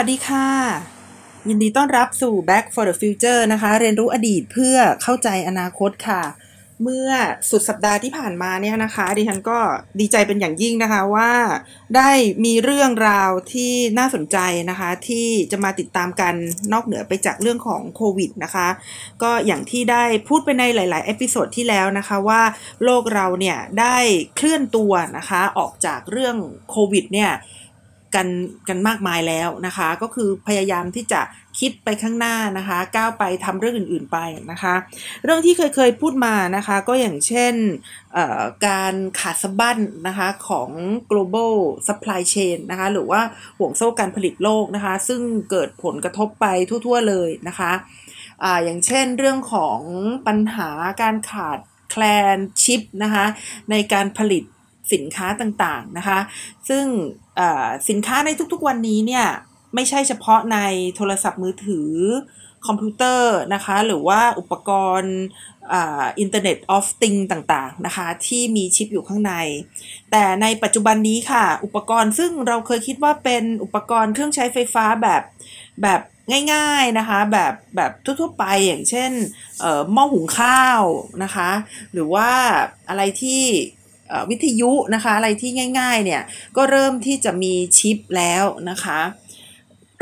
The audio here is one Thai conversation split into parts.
สวัสดีค่ะ ยินดีต้อนรับสู่ Back for the Future นะคะ เรียนรู้อดีตเพื่อเข้าใจอนาคตค่ะ เมื่อสุดสัปดาห์ที่ผ่านมาเนี่ยนะคะ ดิฉันก็ดีใจเป็นอย่างยิ่งนะคะว่าได้มีเรื่องราวที่น่าสนใจนะคะ ที่จะมาติดตามกันนอกเหนือไปจากเรื่องของโควิดนะคะ ก็อย่างที่ได้พูดไปในหลาย ๆ episode ที่แล้วนะคะว่าโลกเราเนี่ยได้เคลื่อนตัวนะคะออกจากเรื่องโควิดเนี่ย กันกันมากมายแล้วนะคะ ก็คือพยายามที่จะคิดไปข้างหน้านะคะ ก้าวไปทำเรื่องอื่น ๆไปนะคะ เรื่องที่เคยเคยพูดมานะคะ ก็อย่างเช่นการขาดสะบั้นนะคะของ global supply chain นะคะ หรือว่าห่วงโซ่การผลิตโลกนะคะ ซึ่งเกิดผลกระทบไปทั่ว ๆ เลยนะคะอะอย่างเช่นเรื่องของปัญหาการขาดแคลนชิปนะคะในการผลิต สินค้าต่างๆนะคะ ซึ่งสินค้าในทุกๆวันนี้เนี่ยไม่ใช่เฉพาะในโทรศัพท์มือถือคอมพิวเตอร์นะคะหรือว่าอุปกรณ์ Internet of Things ต่างๆนะคะที่มีชิปอยู่ข้างใน แต่ในปัจจุบันนี้ค่ะ อุปกรณ์ซึ่งเราเคยคิดว่าเป็นอุปกรณ์เครื่องใช้ไฟฟ้าแบบแบบง่ายๆนะคะแบบแบบทั่วๆไปอย่างเช่นหม้อหุงข้าวนะคะ หรือว่าอะไรที่ วิทยุนะคะอะไรที่ง่าย ๆ เนี่ยก็เริ่มที่จะมีชิปแล้วนะคะ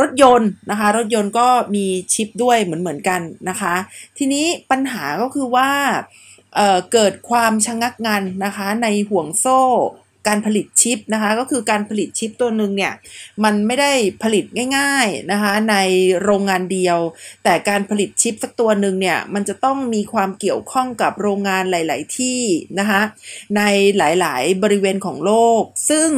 รถยนต์นะคะรถยนต์ก็มีชิปด้วยเหมือนเหมือนกันนะคะ ทีนี้ปัญหาก็คือว่าเเกิดความชะงักงันนะคะในห่วงโซ่ การผลิตชิปนะคะก็คือการผลิตชิปตัวหนึ่งเนี่ยมันไม่ได้ผลิตง่ายๆนะคะในโรงงานเดียว แต่การผลิตชิปสักตัวหนึ่งเนี่ยมันจะต้องมีความเกี่ยวข้องกับโรงงานหลาย ๆ ที่นะคะในหลายๆบริเวณของโลก ซึ่ง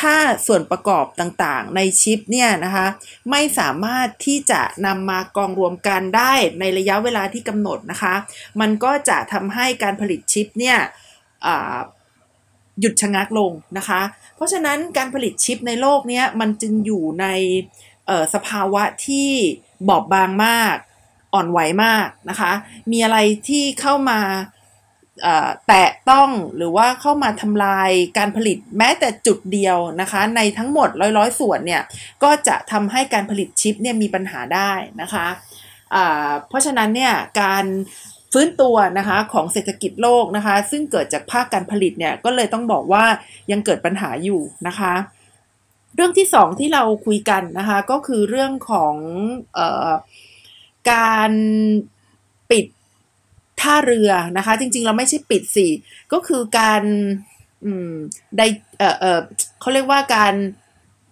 ถ้าส่วนประกอบต่างๆ ในชิปเนี่ยนะคะไม่สามารถที่จะนำมากองรวมกันได้ในระยะเวลาที่กำหนดนะคะ มันก็จะทำให้การผลิตชิปเนี่ย หยุดชะงักลงนะคะ เพราะฉะนั้นการผลิตชิปในโลกนี้มันจึงอยู่ในสภาวะที่บอบบางมาก อ่อนไหวมากนะคะ มีอะไรที่เข้ามาแตะต้องหรือว่าเข้ามาทำลายการผลิตแม้แต่จุดเดียวนะคะ ในทั้งหมดร้อยร้อยส่วนเนี่ยก็จะทำให้การผลิตชิปเนี่ยมีปัญหาได้นะคะเพราะฉะนั้นเนี่ยการ ฟื้นตัวนะคะของเศรษฐกิจโลกนะคะ ซึ่งเกิดจากภาคการผลิตเนี่ยก็เลยต้องบอกว่ายังเกิดปัญหาอยู่นะคะ เรื่องที่สองที่เราคุยกันนะคะก็คือเรื่องของออการปิดท่าเรือนะคะ จริงๆเราไม่ใช่ปิดสิก็คือการได้เออเออเขาเรียกว่าการ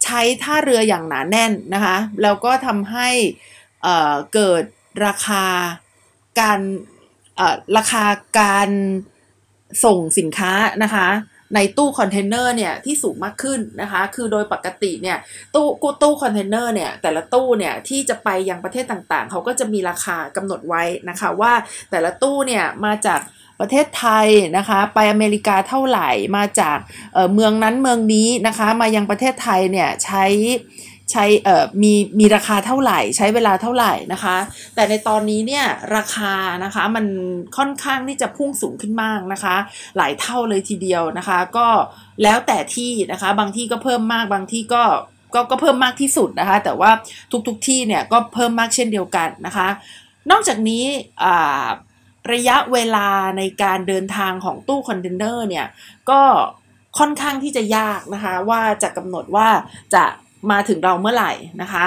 ใช้ท่าเรืออย่างหนาแน่นนะคะแล้วก็ทำให้เเกิดราคาการ ราคาการส่งสินค้านะคะในตู้คอนเทนเนอร์เนี่ยที่สูงมากขึ้นนะคะ คือโดยปกติเนี่ยตู้กู้ตู้คอนเทนเนอร์เนี่ยแต่ละตู้เนี่ยที่จะไปยังประเทศต่างๆ เขาก็จะมีราคากำหนดไว้นะคะว่าแต่ละตู้เนี่ยมาจากประเทศไทยนะคะ ไปอเมริกาเท่าไหร่มาจากเมืองนั้นเมืองนี้นะคะ มายังประเทศไทยเนี่ยใช้ ใช้เอ่อมีมีราคาเท่าไหร่ ใช้เวลาเท่าไหร่นะคะ แต่ในตอนนี้เนี่ยราคานะคะมันค่อนข้างที่จะพุ่งสูงขึ้นมากนะคะ หลายเท่าเลยทีเดียวนะคะ ก็แล้วแต่ที่นะคะบางที่ก็เพิ่มมากบางที่ก็ก็ก็เพิ่มมากที่สุดนะคะ แต่ว่าทุกๆทที่เนี่ยก็เพิ่มมากเช่นเดียวกันนะคะ นอกจากนี้ระยะเวลาในการเดินทางของตู้คอนเทนเนอร์เนี่ยก็ค่อนข้างที่จะยากนะคะ ว่าจะกำหนดว่าจะ มาถึงเราเมื่อไหร่นะคะ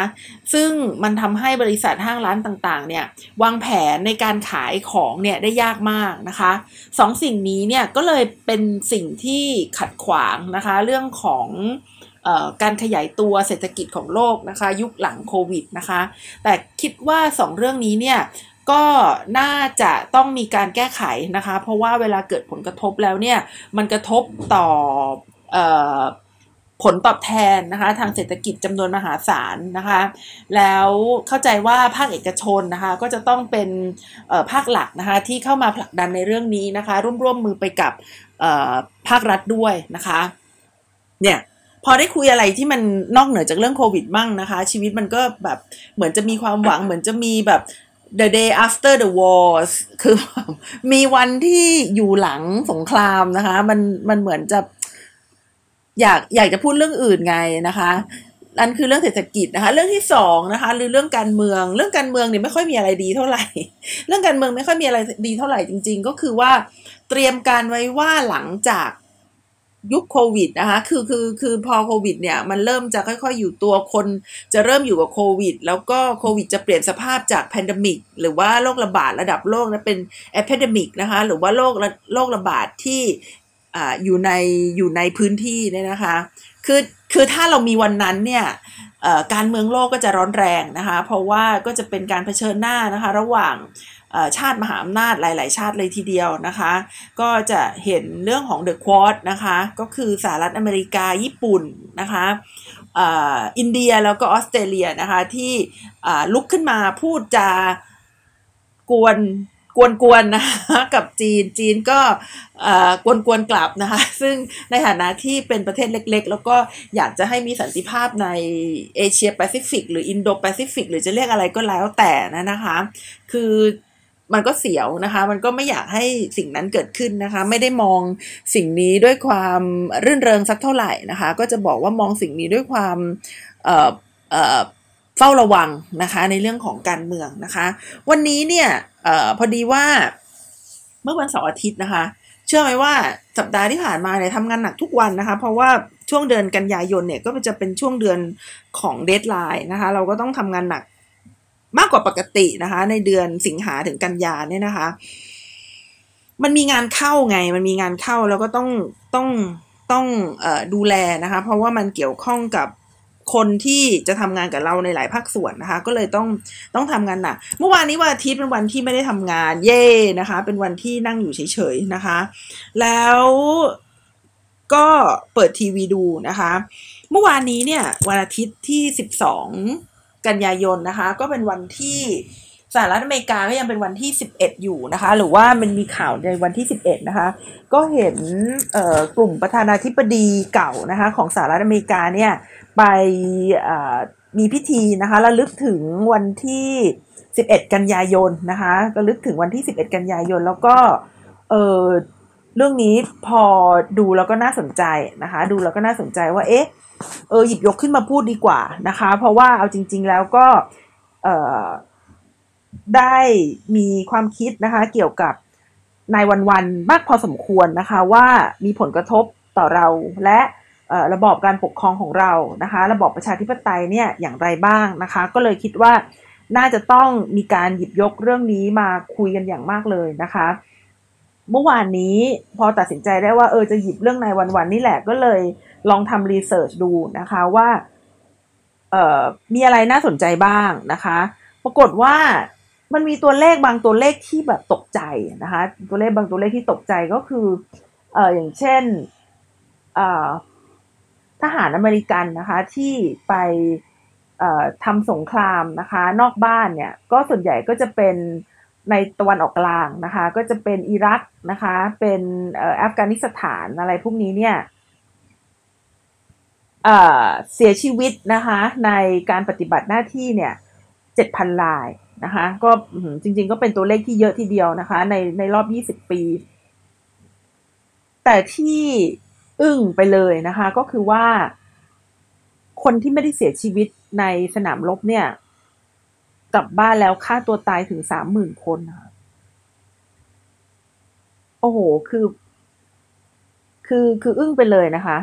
ซึ่งมันทำให้บริษัทห้างร้านต่างๆ เนี่ยวางแผนในการขายของเนี่ยได้ยากมากนะคะสองสิ่งนี้เนี่ยก็เลยเป็นสิ่งที่ขัดขวางนะคะเรื่องของออการขยายตัวเศรษฐกิจของโลกนะคะ ยุคหลังโควิดนะคะ แต่คิดว่า2เรื่องนี้เนี่ยก็น่าจะต้องมีการแก้ไขนะคะ เพราะว่าเวลาเกิดผลกระทบแล้วเนี่ยมันกระทบต่อ ผลตอบแทนนะคะ ทางเศรษฐกิจจำนวนมหาศาลนะคะ แล้วเข้าใจว่าภาคเอกชนนะคะ ก็จะต้องเป็นภาคหลักนะคะ ที่เข้ามาผลักดันในเรื่องนี้นะคะ ร่วมร่วมมือไปกับภาครัฐด้วยนะคะ เนี่ยพอได้คุยอะไรที่มันนอกเหนือจากเรื่องโควิดมั่งนะคะ ชีวิตมันก็แบบเหมือนจะมีความหวังเหมือนจะมีแบบ the day after the wars คือมีวันที่อยู่หลังสงครามนะคะ มันมันเหมือนจะ อยากอยากจะพูดเรื่องอื่นไงนะคะนั่นคือเรื่องเศรษฐกิจนะคะ เรื่องที่สองนะคะหรือเรื่องการเมือง เรื่องการเมืองเนี่ยไม่ค่อยมีอะไรดีเท่าไหร่ เรื่องการเมืองไม่ค่อยมีอะไรดีเท่าไหร่จริง ๆ ก็คือว่าเตรียมการไว้ว่าหลังจากยุคโควิดนะคะคือคือคือพอโควิดเนี่ยมันเริ่มจะค่อยๆ อยู่ตัวคนจะเริ่มอยู่กับโควิด แล้วก็โควิดจะเปลี่ยนสภาพจากแพนดมิกหรือว่าโรคระบาดระดับโลกนะเป็นendemic นะคะหรือว่าโรคโรคระบาดที่ อยู่ในอยู่ในพื้นที่เนี่ยนะคะคือคือถ้าเรามีวันนั้นเนี่ยการเมืองโลกก็จะร้อนแรงนะคะเพราะว่าก็จะเป็นการเผชิญหน้านะคะระหว่างชาติมหาอำนาจหลาย ๆ ชาติเลยทีเดียวนะคะ ก็จะเห็นเรื่องของ The Quad นะคะก็คือสหรัฐอเมริกาญี่ปุ่นนะคะอินเดียแล้วก็ออสเตรเลียนะคะที่ลุกขึ้นมาพูดจากวน กวนๆนะคะกับจีนจีนก็กวนๆกลับนะคะ ซึ่งในฐานะที่เป็นประเทศเล็ก ๆ แล้วก็อยากจะให้มีสันติภาพในเอเชียแปซิฟิกหรืออินโดแปซิฟิกหรือจะเรียกอะไรก็แล้วแต่นะนะคะ คือมันก็เสียวนะคะ มันก็ไม่อยากให้สิ่งนั้นเกิดขึ้นนะคะ ไม่ได้มองสิ่งนี้ด้วยความรื่นเริงสักเท่าไหร่นะคะ ก็จะบอกว่ามองสิ่งนี้ด้วยความเอ่อเอ่อเฝ้าระวังนะคะในเรื่องของการเมืองนะคะ วันนี้เนี่ย ออพอดีว่าเมื่อวันเสาร์อาทิตย์นะคะ เชื่อไหมว่าสัปดาห์ที่ผ่านมาเนี่ยทำงานหนักทุกวันนะคะ เพราะว่าช่วงเดือนกันยายนเนี่ยก็จะเป็นช่วงเดือนของเดทไลน์นะคะ เราก็ต้องทำงานหนักมากกว่าปกตินะคะ ในเดือนสิงหาถึงกันยาเนี่ยนะคะ มันมีงานเข้าไง มันมีงานเข้าแล้วก็ต้องต้องต้องอดูแลนะคะ เพราะว่ามันเกี่ยวข้องกับ คนที่จะทำงานกับเราในหลายภาคส่วนนะคะ ก็เลยต้องต้องทำงานหนักเมื่อวานนี้วันอาทิตย์เป็นวันที่ไม่ได้ทำงานเย่นะคะ เป็นวันที่นั่งอยู่เฉยๆนะคะ แล้วก็เปิดทีวีดูนะคะ เมื่อวานนี้เนี่ยวันอาทิตย์ที่สิบสองกันยายนนะคะ ก็เป็นวันที่สหรัฐอเมริกาก็ยังเป็นวันที่ 11 อยู่นะคะ หรือว่ามันมีข่าวในวันที่ 11 นะคะ ก็เห็นกลุ่มประธานาธิบดีเก่านะคะ ของสหรัฐอเมริกาเนี่ย ไปมีพิธีนะคะระลึกถึงวันที่ 11 กันยายนนะคะระลึกถึงวันที่ 11 กันยายน แล้วก็เออเรื่องนี้พอดูแล้วก็น่าสนใจนะคะ ดูแล้วก็น่าสนใจว่าเอ๊ะเออหยิบยกขึ้นมาพูดดีกว่านะคะ เพราะว่าเอาจริง ๆ แล้วก็เออได้มีความคิดนะคะ เกี่ยวกับนายวันๆมากพอสมควรนะคะ ว่ามีผลกระทบต่อเราและ ระบอบการปกครองของเรานะคะ ระบอบประชาธิปไตยเนี่ยอย่างไรบ้างนะคะ ก็เลยคิดว่าน่าจะต้องมีการหยิบยกเรื่องนี้มาคุยกันอย่างมากเลยนะคะ เมื่อวานนี้พอตัดสินใจได้ว่าเออจะหยิบเรื่องนายวันวันนี่แหละก็เลยลองทำรีเสิร์ชดูนะคะว่าเอ่อมีอะไรน่าสนใจบ้างนะคะ ปรากฏว่ามันมีตัวเลขบางตัวเลขที่แบบตกใจนะคะ ตัวเลขบางตัวเลขที่ตกใจก็คือเอ่ออย่างเช่นเอ่อ ทหารอเมริกันนะคะที่ไปทำสงครามนะคะ นอกบ้านเนี่ยก็ส่วนใหญ่ก็จะเป็นในตะวันออกกลางนะคะ ก็จะเป็นอิรักนะคะ เป็นอัฟกานิสถานอะไรพวกนี้เนี่ยเสียชีวิตนะคะในการปฏิบัติหน้าที่เนี่ยเจ็ดพันลายนะคะก็จริง ๆ ก็เป็นตัวเลขที่เยอะทีเดียวนะคะ ในในรอบยี่สิบปี แต่ที่ อึ้งไปเลยนะคะ ก็คือว่า คนที่ไม่ได้เสียชีวิตในสนามรบเนี่ย กลับบ้านแล้วฆ่าตัวตายถึงสามหมื่นคนค่ะโอ้โห คือ คือ คืออึ้งไปเลยนะคะ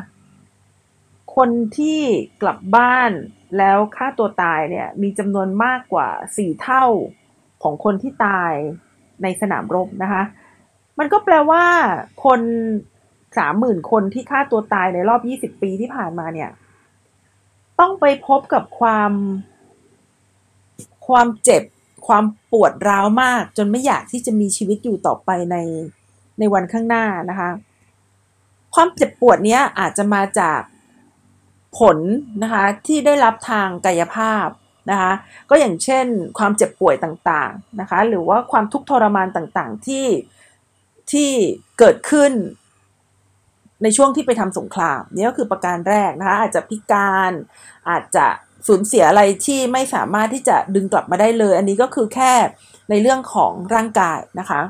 คนที่กลับบ้านแล้วฆ่าตัวตายเนี่ย มีจำนวนมากกว่าสี่เท่าของคนที่ตายในสนามรบนะคะ มันก็แปลว่าคน สามหมื่นคนที่ฆ่าตัวตายในรอบยี่สิบปีที่ผ่านมาเนี่ย ต้องไปพบกับความความเจ็บความปวดร้าวมาก จนไม่อยากที่จะมีชีวิตอยู่ต่อไปในในวันข้างหน้านะคะ ความเจ็บปวดนี้อาจจะมาจากผลนะคะที่ได้รับทางกายภาพนะคะก็อย่างเช่นความเจ็บป่วยต่างๆนะคะหรือว่าความทุกข์ทรมานต่างๆที่ที่เกิดขึ้น ในช่วงที่ไปทำสงครามนี่ก็คือประการแรกนะคะอาจจะพิการอาจจะสูญเสียอะไรที่ไม่สามารถที่จะดึงกลับมาได้เลย อันนี้ก็คือแค่ในเรื่องของร่างกายนะคะ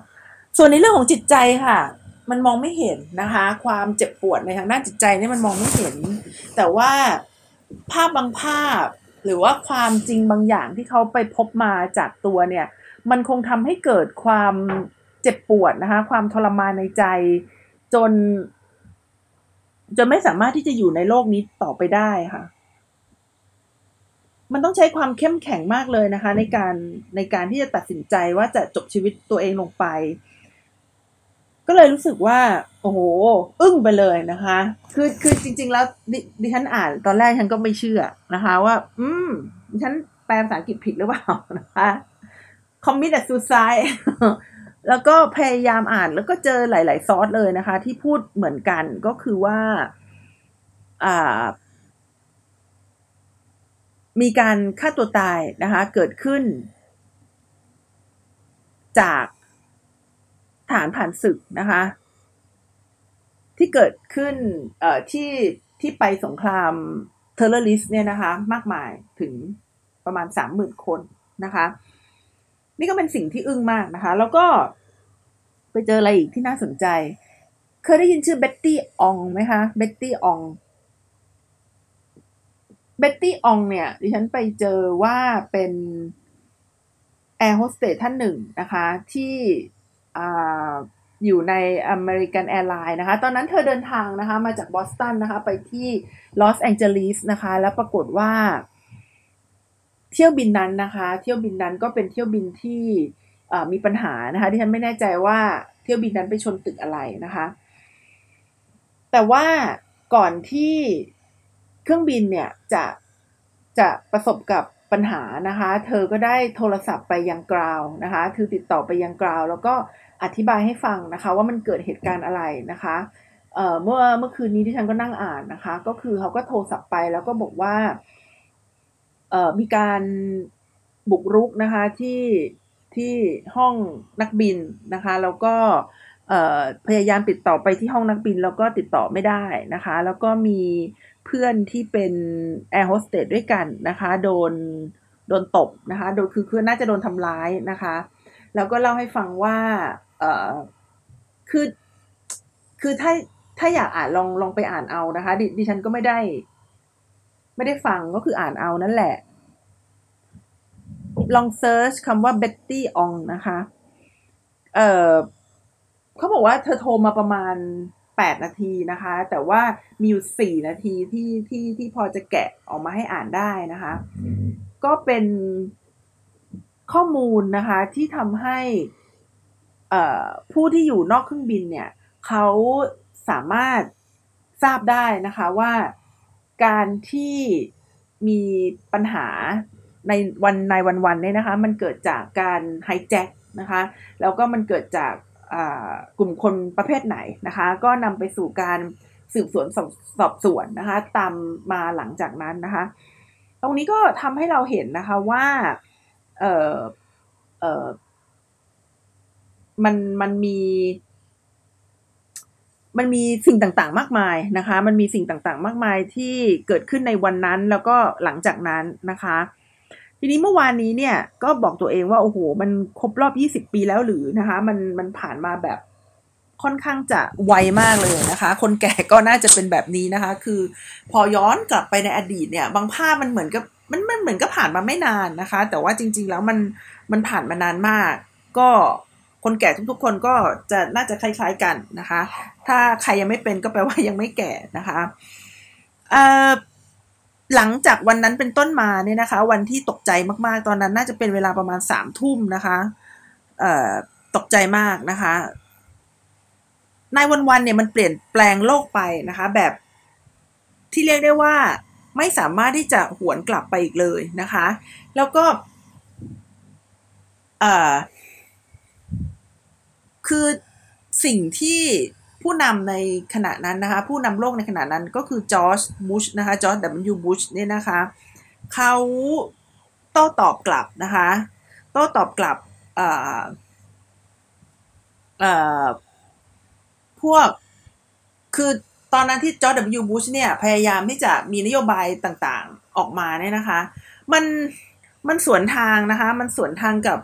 ส่วนในเรื่องของจิตใจค่ะ มันมองไม่เห็นนะคะ ความเจ็บปวดในทางด้านจิตใจนี่มันมองไม่เห็น แต่ว่าภาพบางภาพหรือว่าความจริงบางอย่างที่เขาไปพบมาจากตัวเนี่ย มันคงทำให้เกิดความเจ็บปวดนะคะ ความทรมานในใจจน จนไม่สามารถที่จะอยู่ในโลกนี้ต่อไปได้ค่ะ มันต้องใช้ความเข้มแข็งมากเลยนะคะ ในการในการที่จะตัดสินใจว่าจะจบชีวิตตัวเองลงไป ก็เลยรู้สึกว่า โอ้โห อึ้งไปเลยนะคะ คือคือจริง ๆ แล้วดดิฉันอ่านตอนแรกฉันก็ไม่เชื่อนะคะ ว่า อืมดิฉันแปลภาษาอังกฤษผิดหรือเปล่านะคะ commit a suicide แล้วก็พยายามอ่านแล้วก็เจอหลาย ๆ ซอสเลยนะคะ ที่พูดเหมือนกันก็คือว่าอ่า มีการฆ่าตัวตายนะคะ เกิดขึ้น จากทหารผ่านศึกนะคะ ที่เกิดขึ้นเอ่อที่ที่ไปสงคราม terrorist เนี่ยนะคะ มากมายถึงประมาณสามหมื่นคนนะคะ นี่ก็เป็นสิ่งที่อึ้งมากนะคะ แล้วก็ไปเจออะไรอีกที่น่าสนใจ เคยได้ยินชื่อเบ็ตตี้องไหมคะเบ็ตตี้องเบ็ตตี้องเนี่ย ดิฉันไปเจอว่าเป็นแอร์โฮสเตสท่านหนึ่งนะคะ ที่อยู่ใน American Airlines นะคะ ตอนนั้นเธอเดินทางนะคะ มาจากบอสตันนะคะ ไปที่ลอสแองเจลิสนะคะ แล้วปรากฏว่า เที่ยวบินนั้นนะคะ เที่ยวบินนั้นก็เป็นเที่ยวบินที่มีปัญหานะคะที่ฉันไม่แน่ใจว่าเที่ยวบินนั้นไปชนตึกอะไรนะคะ แต่ว่าก่อนที่เครื่องบินเนี่ยจะจะประสบกับปัญหานะคะ เธอก็ได้โทรศัพท์ไปยังกราวนะคะคือติดต่อไปยังกราว แล้วก็อธิบายให้ฟังนะคะว่ามันเกิดเหตุการณ์อะไรนะคะเเมื่อเมื่อคืนนี้ที่ฉันก็นั่งอ่านนะคะ ก็คือเขาก็โทรศัพท์ไปแล้วก็บอกว่า มีการบุกรุกนะคะที่ที่ห้องนักบินนะคะแล้วก็พยายามติดต่อไปที่ห้องนักบินแล้วก็ติดต่อไม่ได้นะคะ แล้วก็มีเพื่อนที่เป็นแอร์โฮสเตสด้วยกันนะคะโดนโดนตบนะคะโดนคือคือน่าจะโดนทำร้ายนะคะ แล้วก็เล่าให้ฟังว่าเออคือคือถ้าถ้าอยากอ่านลองลองไปอ่านเอานะคะดดิฉันก็ไม่ได้ ไม่ได้ฟังก็คืออ่านเอานั่นแหละ ลอง search คำว่าเบ็ตตี้องนะคะ เออเขาบอกว่าเธอโทรมาประมาณแปดนาทีนะคะ แต่ว่ามีอยู่สี่นาทีที่ที่ที่พอจะแกะออกมาให้อ่านได้นะคะ ก็เป็นข้อมูลนะคะที่ทำให้ผู้ที่อยู่นอกเครื่องบินเนี่ยเขาสามารถทราบได้นะคะว่า การที่มีปัญหาในวันในวันวันเนี่ยนะคะ มันเกิดจากการไฮแจ็คนะคะ แล้วก็มันเกิดจากกลุ่มคนประเภทไหนนะคะ ก็นำไปสู่การสืบสวนสอบสอบสวนนะคะ ตามมาหลังจากนั้นนะคะ ตรงนี้ก็ทำให้เราเห็นนะคะว่าเออเออมันมันมี มันมีสิ่งต่างๆ มากมายนะคะ มันมีสิ่งต่างๆ มากมายที่เกิดขึ้นในวันนั้นแล้วก็หลังจากนั้นนะคะ ทีนี้เมื่อวานนี้เนี่ยก็บอกตัวเองว่าโอ้โห มันครบรอบ 20 ปีแล้วหรือนะคะ มันมันผ่านมาแบบค่อนข้างจะไวมากเลยนะคะ คนแก่ก็น่าจะเป็นแบบนี้นะคะ คือพอย้อนกลับไปในอดีตเนี่ย บางภาพมันเหมือนกับมันมันเหมือนก็ผ่านมาไม่นานนะคะ แต่ว่าจริง ๆ แล้วมันมันผ่านมานานมาก ก็ คนแก่ทุกๆ คนก็จะน่าจะคล้ายๆกันนะคะ ถ้าใครยังไม่เป็นก็แปลว่ายังไม่แก่นะคะเอ่อหลังจากวันนั้นเป็นต้นมาเนี่ยนะคะ วันที่ตกใจมากๆ ตอนนั้นน่าจะเป็นเวลาประมาณสามทุ่มนะคะเอ่อตกใจมากนะคะในวันๆเนี่ยมันเปลี่ยนแปลงโลกไปนะคะ แบบที่เรียกได้ว่าไม่สามารถที่จะหวนกลับไปอีกเลยนะคะ แล้วก็เอ่อ คือสิ่งที่ผู้นำในขณะนั้นนะคะ ผู้นำโลกในขณะนั้นก็คือจอร์จบุชนะคะจอร์จดับเบิลยูบุชเนี่ยนะคะเขาโต้ตอบกลับนะคะโต้ตอบกลับพวกคือตอนนั้นที่จอร์ดับเบิลยูบุชเนี่ยพยายามที่จะมีนโยบายต่างๆออกมาเนี่ยนะคะ มันมันสวนทางนะคะ มันสวนทางกับ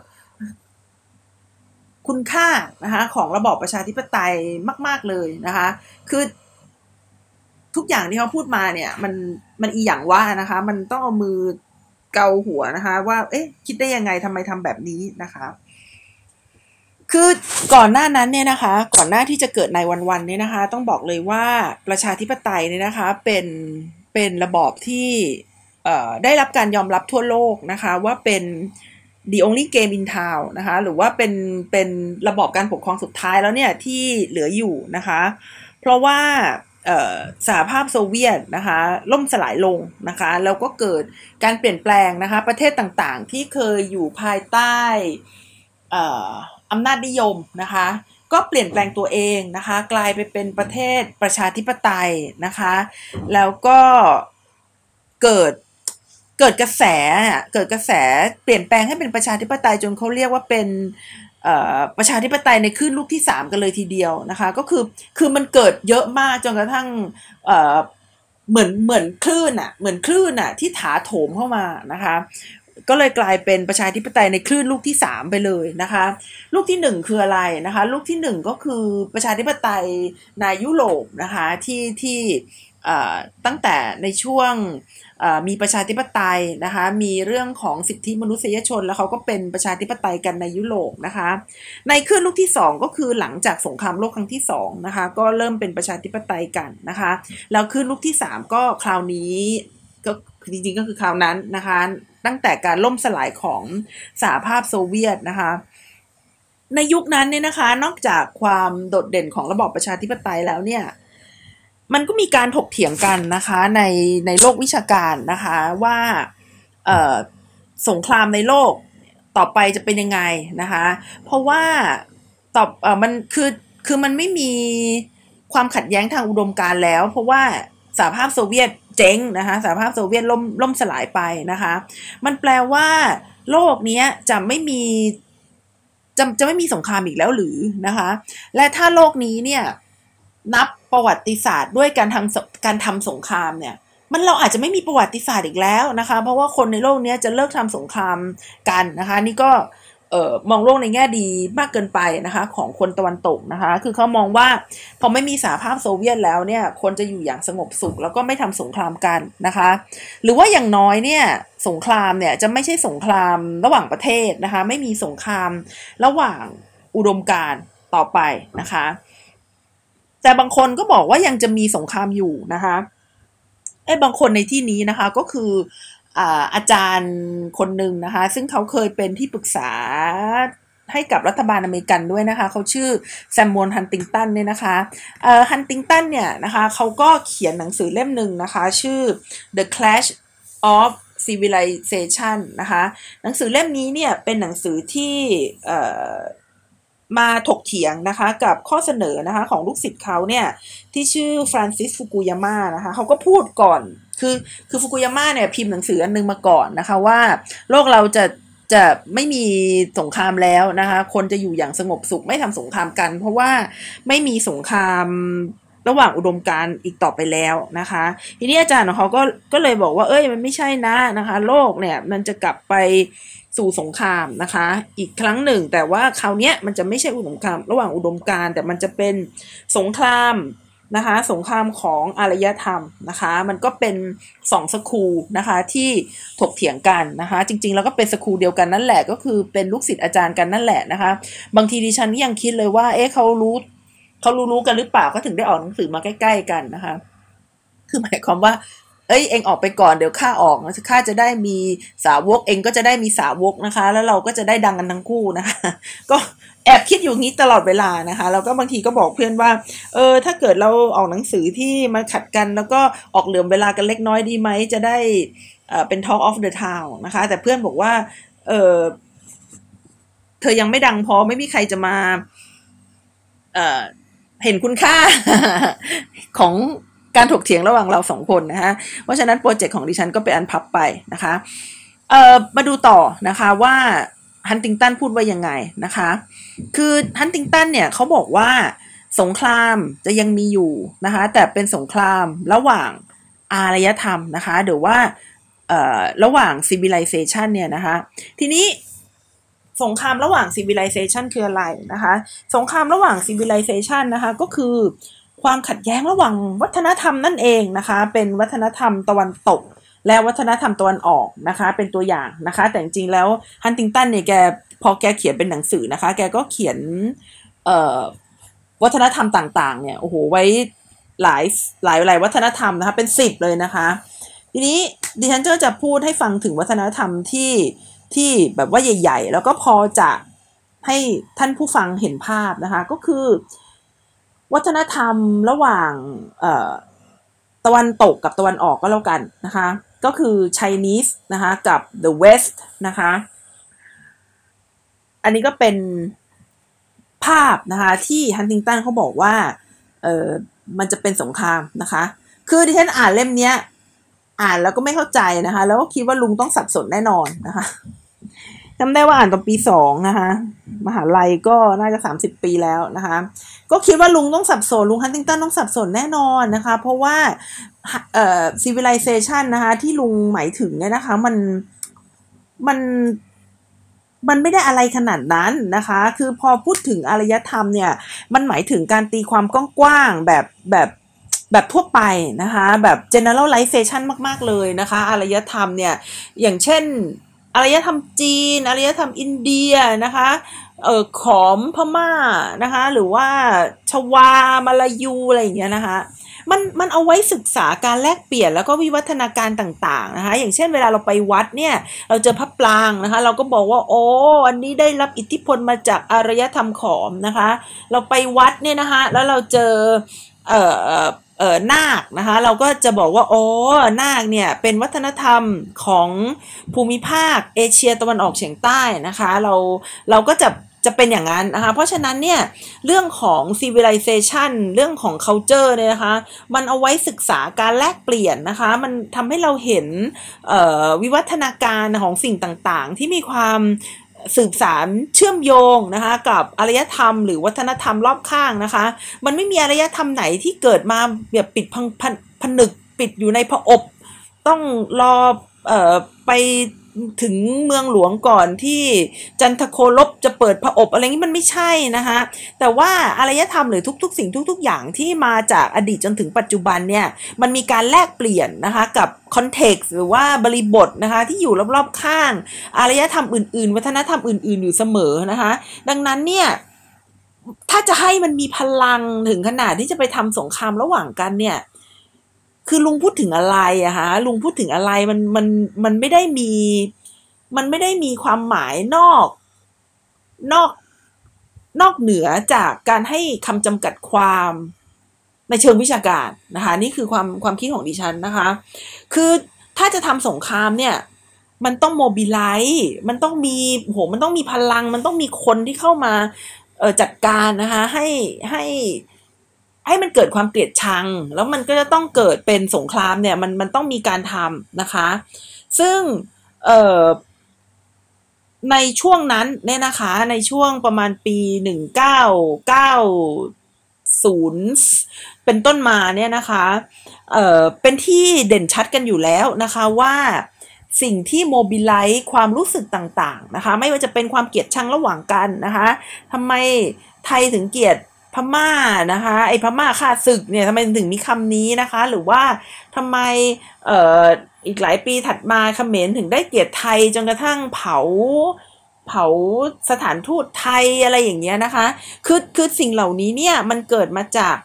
คุณค่านะคะของระบอบประชาธิปไตยมาก ๆเลยนะคะคือ ทุกอย่างที่เขาพูดมาเนี่ยมันมันอีอย่างว่านะคะ มันต้องเอามือเกาหัวนะคะ ว่าเอ๊ะคิดได้ยังไงทำไมทำแบบนี้นะคะคือก่อนหน้านั้นเนี่ยนะคะ ก่อนหน้าที่จะเกิดในวันๆเนี่ยนะคะ ต้องบอกเลยว่าประชาธิปไตยเนี่ยนะคะเป็นเป็นระบอบที่ได้รับการยอมรับทั่วโลกนะคะ ว่าเป็น the only game in town นะคะ หรือว่าเป็นเป็นระบอบการปกครองสุดท้ายแล้วเนี่ยที่เหลืออยู่นะคะ เพราะว่าสหภาพโซเวียตนะคะล่มสลายลงนะคะแล้วก็เกิดการเปลี่ยนแปลงนะคะประเทศต่างๆ ที่เคยอยู่ภายใต้อำนาจนิยมนะคะก็เปลี่ยนแปลงตัวเองนะคะ กลายไปเป็นประเทศประชาธิปไตยนะคะ แล้วก็เกิด เกิดกระแสเกิดกระแสเปลี่ยนแปลงให้เป็นประชาธิปไตยจนเขาเรียกว่าเป็นประชาธิปไตยในคลื่นลูกที่ 3 กันเลยทีเดียวนะคะ ก็คือคือมันเกิดเยอะมากจนกระทั่งเหมือนเหมือนคลื่นอะเหมือนคลื่นอะที่ถาโถมเข้ามานะคะ ก็เลยกลายเป็นประชาธิปไตยในคลื่นลูกที่ 3 ไปเลยนะคะ ลูกที่ 1 คืออะไรนะคะ ลูกที่ 1 ก็คือประชาธิปไตยในยุโรปนะคะที่ที่ตั้งแต่ในช่วง มีประชาธิปไตยนะคะ มีเรื่องของสิทธิมนุษยชน แล้วเขาก็เป็นประชาธิปไตยกันในยุโรปนะคะ ในคลื่นลูกที่ 2 ก็คือหลังจากสงครามโลกครั้งที่2นะคะ ก็เริ่มเป็นประชาธิปไตยกันนะคะ แล้วคลื่นลูกที่ 3 ก็คราวนี้ก็จริงๆก็คือคราวนั้นนะคะ ตั้งแต่การล่มสลายของสหภาพโซเวียตนะคะในยุคนั้นเนี่ยนะคะ นอกจากความโดดเด่นของระบอบประชาธิปไตยแล้วเนี่ย มันก็มีการถกเถียงกันนะคะในในโลกวิชาการนะคะว่าสงครามในโลกต่อไปจะเป็นยังไงนะคะ เพราะว่าตอบอมันคือคือมันไม่มีความขัดแย้งทางอุดมการแล้ว เพราะว่าสหภาพโซเวียตเจ๊งนะคะสหภาพโซเวียตล่มล่มสลายไปนะคะ มันแปลว่าโลกนี้จะไม่มีจะจะไม่มีสงครามอีกแล้วหรือนะคะ และถ้าโลกนี้เนี่ย นับประวัติศาสตร์ด้วยการทำการทำสงครามเนี่ยมันเราอาจจะไม่มีประวัติศาสตร์อีกแล้วนะคะ เพราะว่าคนในโลกนี้จะเลิกทำสงครามกันนะคะ นี่ก็เออมองโลกในแง่ดีมากเกินไปนะคะ ของคนตะวันตกนะคะ คือเขามองว่าพอไม่มีสหภาพโซเวียตแล้วเนี่ย คนจะอยู่อย่างสงบสุขแล้วก็ไม่ทำสงครามกันนะคะ หรือว่าอย่างน้อยเนี่ยสงครามเนี่ยจะไม่ใช่สงครามระหว่างประเทศนะคะ ไม่มีสงครามระหว่างอุดมการต่อไปนะคะ แต่บางคนก็บอกว่ายังจะมีสงครามอยู่นะคะไอ้บางคนในที่นี้นะคะก็คืออาจารย์คนหนึ่งนะคะ ซึ่งเขาเคยเป็นที่ปรึกษาให้กับรัฐบาลอเมริกันด้วยนะคะ เขาชื่อแซมมอนฮันติงตันเนี่ยนะคะฮันติงตันเนี่ยนะคะเขาก็เขียนหนังสือเล่มหนึ่งนะคะ ชื่อ The Clash of Civilization นะคะ หนังสือเล่มนี้เนี่ยเป็นหนังสือที่ มาถกเถียงนะคะกับข้อเสนอนะคะของลูกศิษย์เขาเนี่ยที่ชื่อฟรานซิสฟุกุยาม่านะคะเขาก็พูดก่อนคือคือฟุกุยาม่าเนี่ยพิมพ์หนังสืออันนึงมาก่อนนะคะว่า โลกเราจะจะไม่มีสงครามแล้วนะคะคนจะอยู่อย่างสงบสุขไม่ทำสงครามกัน เพราะว่าไม่มีสงครามระหว่างอุดมการอีกต่อไปแล้วนะคะ ทีนี้อาจารย์ของเขาก็ก็เลยบอกว่าเอ้ยมันไม่ใช่นะนะคะ โลกเนี่ยมันจะกลับไป สู่สงครามนะคะ อีกครั้งหนึ่ง แต่ว่าคราวนี้มันจะไม่ใช่อุดมการระหว่างอุดมการแต่มันจะเป็นสงครามนะคะสงครามของอารยธรรมนะคะ มันก็เป็นสองสคูนะคะที่ถกเถียงกันนะคะ จริงๆ แล้วก็เป็นสคูเดียวกันนั่นแหละก็คือเป็นลูกศิษย์อาจารย์กันนั่นแหละนะคะ บางทีดิฉันยังคิดเลยว่า เอ๊ะเขารู้เขารู้รู้กันหรือเปล่าก็ถึงได้ออกหนังสือมาใกล้ ๆ กันนะคะ คือหมายความว่า เอ้ยเองออกไปก่อนเดี๋ยวข้าออกข้าจะได้มีสาวกเองก็จะได้มีสาวกนะคะ แล้วเราก็จะได้ดังกันทั้งคู่นะคะ ก็แอบคิดอยู่งี้ตลอดเวลานะคะ แล้วก็บางทีก็บอกเพื่อนว่า เออ ถ้าเกิดเราออกหนังสือที่มันขัดกันแล้วก็ออกเหลื่อมเวลากันเล็กน้อยดีไหมจะได้เออเป็น Talk of the Town นะคะ แต่เพื่อนบอกว่า เออเธอยังไม่ดังพอไม่มีใครจะมา เออเห็นคุณค่าของ การถกเถียงระหว่างเราสองคนนะฮะเพราะฉะนั้นโปรเจกต์ของดิฉันก็เป็นอันพับไปนะคะเอ่อมาดูต่อนะคะว่าฮันติงตันพูดว่ายังไงนะคะ คือฮันติงตันเนี่ยเขาบอกว่าสงครามจะยังมีอยู่นะคะ แต่เป็นสงครามระหว่างอารยธรรมนะคะหรือว่าเอ่อระหว่าง civilization เนี่ยนะคะ ทีนี้สงครามระหว่าง civilization คืออะไรนะคะ สงครามระหว่าง civilization นะคะ ก็คือ ความขัดแย้งระหว่างวัฒนธรรมนั่นเองนะคะ เป็นวัฒนธรรมตะวันตก และวัฒนธรรมตะวันออกนะคะ เป็นตัวอย่างนะคะ แต่จริงๆแล้วฮันติงตันเนี่ยแกพอแกเขียนเป็นหนังสือนะคะ แกก็เขียนวัฒนธรรมต่างๆ เนี่ยโอ้โหไว้หลายหลายหลายวัฒนธรรมนะคะ เป็นสิบเลยนะคะ ทีนี้ดิฉันก็จะพูดให้ฟังถึงวัฒนธรรมที่ที่แบบว่าใหญ่ ๆ แล้วก็พอจะให้ท่านผู้ฟังเห็นภาพนะคะ ก็คือ วัฒนธรรมระหว่างตะวันตกกับตะวันออกก็แล้วกันนะคะ ก็คือ Chinese นะคะกับ the West นะคะ อันนี้ก็เป็นภาพนะคะที่ฮันติงตันเขาบอกว่าเออมันจะเป็นสงครามนะคะ คือที่ฉันอ่านเล่มเนี้ย อ่านแล้วก็ไม่เข้าใจนะคะ แล้วก็คิดว่าลุงต้องสับสนแน่นอนนะคะ จำได้ว่าอ่านตอนปีสองนะคะมหาลัยก็น่าจะสามสิบปีแล้วนะคะ ก็คิดว่าลุงต้องสับสนลุงฮันติงตันต้องสับสนแน่นอนนะคะ เพราะว่าเอ่อ civilization นะคะที่ลุงหมายถึงเนี่ยนะคะ มันมันมันไม่ได้อะไรขนาดนั้นนะคะ คือพอพูดถึงอารยธรรมเนี่ย มันหมายถึงการตีความกว้างๆแบบแบบแบบทั่วไปนะคะ แบบ generalization มาก ๆ เลยนะคะ อารยธรรมเนี่ย อย่างเช่น อารยธรรมจีนอารยธรรมอินเดียนะคะเออขอมพม่านะคะหรือว่าชวามาลายูอะไรอย่างเงี้ยนะคะมันมันเอาไว้ศึกษาการแลกเปลี่ยนแล้วก็วิวัฒนาการต่างๆนะคะอย่างเช่นเวลาเราไปวัดเนี่ยเราเจอพระปรางนะคะเราก็บอกว่าโอ้อันนี้ได้รับอิทธิพลมาจากอารยธรรมขอมนะคะเราไปวัดเนี่ยนะคะแล้วเราเจอเอ่อ เอ่อนาคนะคะเราก็จะบอกว่าโอ้นาคเนี่ยเป็นวัฒนธรรมของภูมิภาคเอเชียตะวันออกเฉียงใต้นะคะเราเราก็จะจะเป็นอย่างนั้นนะคะเพราะฉะนั้นเนี่ยเรื่องของ civilization เรื่องของ culture เนี่ยนะคะมันเอาไว้ศึกษาการแลกเปลี่ยนนะคะมันทำให้เราเห็นวิวัฒนาการของสิ่งต่างๆ ที่มีความ สืบสารเชื่อมโยงนะคะกับอารยธรรม หรือวัฒนธรรมรอบข้างนะคะ มันไม่มีอารยธรรมไหนที่เกิดมาแบบปิดพังผนึกปิดอยู่ในผอบ ต้องรอเอ่อไป ถึงเมืองหลวงก่อนที่จันทโคลบจะเปิดพระอบอะไรนี้มันไม่ใช่นะคะแต่ว่าอารยธรรมหรือทุกๆ สิ่งทุก ๆ อย่างที่มาจากอดีตจนถึงปัจจุบันเนี่ยมันมีการแลกเปลี่ยนนะคะกับคอนเท็กซ์หรือว่าบริบทนะคะที่อยู่รอบๆข้างอารยธรรมอื่นๆ วัฒนธรรมอื่น ๆอยู่เสมอนะคะดังนั้นเนี่ยถ้าจะให้มันมีพลังถึงขนาดที่จะไปทำสงครามระหว่างกันเนี่ย คือลุงพูดถึงอะไรอะฮะลุงพูดถึงอะไรมันมันมันไม่ได้มี มันไม่ได้มีความหมายนอก นอกนอกเหนือจากการให้คำจำกัดความในเชิงวิชาการนะคะ นี่คือความความคิดของดิฉันนะคะ คือถ้าจะทำสงครามเนี่ย มันต้องโมบิลไลซ์มันต้องมีโหมันต้องมีพลัง มันต้องมีคนที่เข้ามาเออจัดการนะคะ ให้ให้ ให้มันเกิดความเกลียดชัง แล้วมันก็จะต้องเกิดเป็นสงครามเนี่ยมันมันต้องมีการทำนะคะ ซึ่งเอ่อในช่วงนั้นเนี่ยนะคะ ในช่วงประมาณปีหนึ่งเก้าเก้าศูนย์เป็นต้นมาเนี่ยนะคะเอ่อเป็นที่เด่นชัดกันอยู่แล้วนะคะว่าสิ่งที่โมบิลไลซ์ความรู้สึกต่างๆนะคะ ไม่ว่าจะเป็นความเกลียดชังระหว่างกันนะคะทำไมไทยถึงเกลียด ม่านะคะ ไอ้พม่าฆ่าศึกเนี่ยทำไมถึงมีคำนี้นะคะ หรือว่าทำไมเอ่ออีกหลายปีถัดมาเขมรถึงได้เกียรติไทยจนกระทั่งเผาเผาสถานทูตไทยอะไรอย่างเงี้ยนะคะ คือคือสิ่งเหล่านี้เนี่ยมันเกิดมาจาก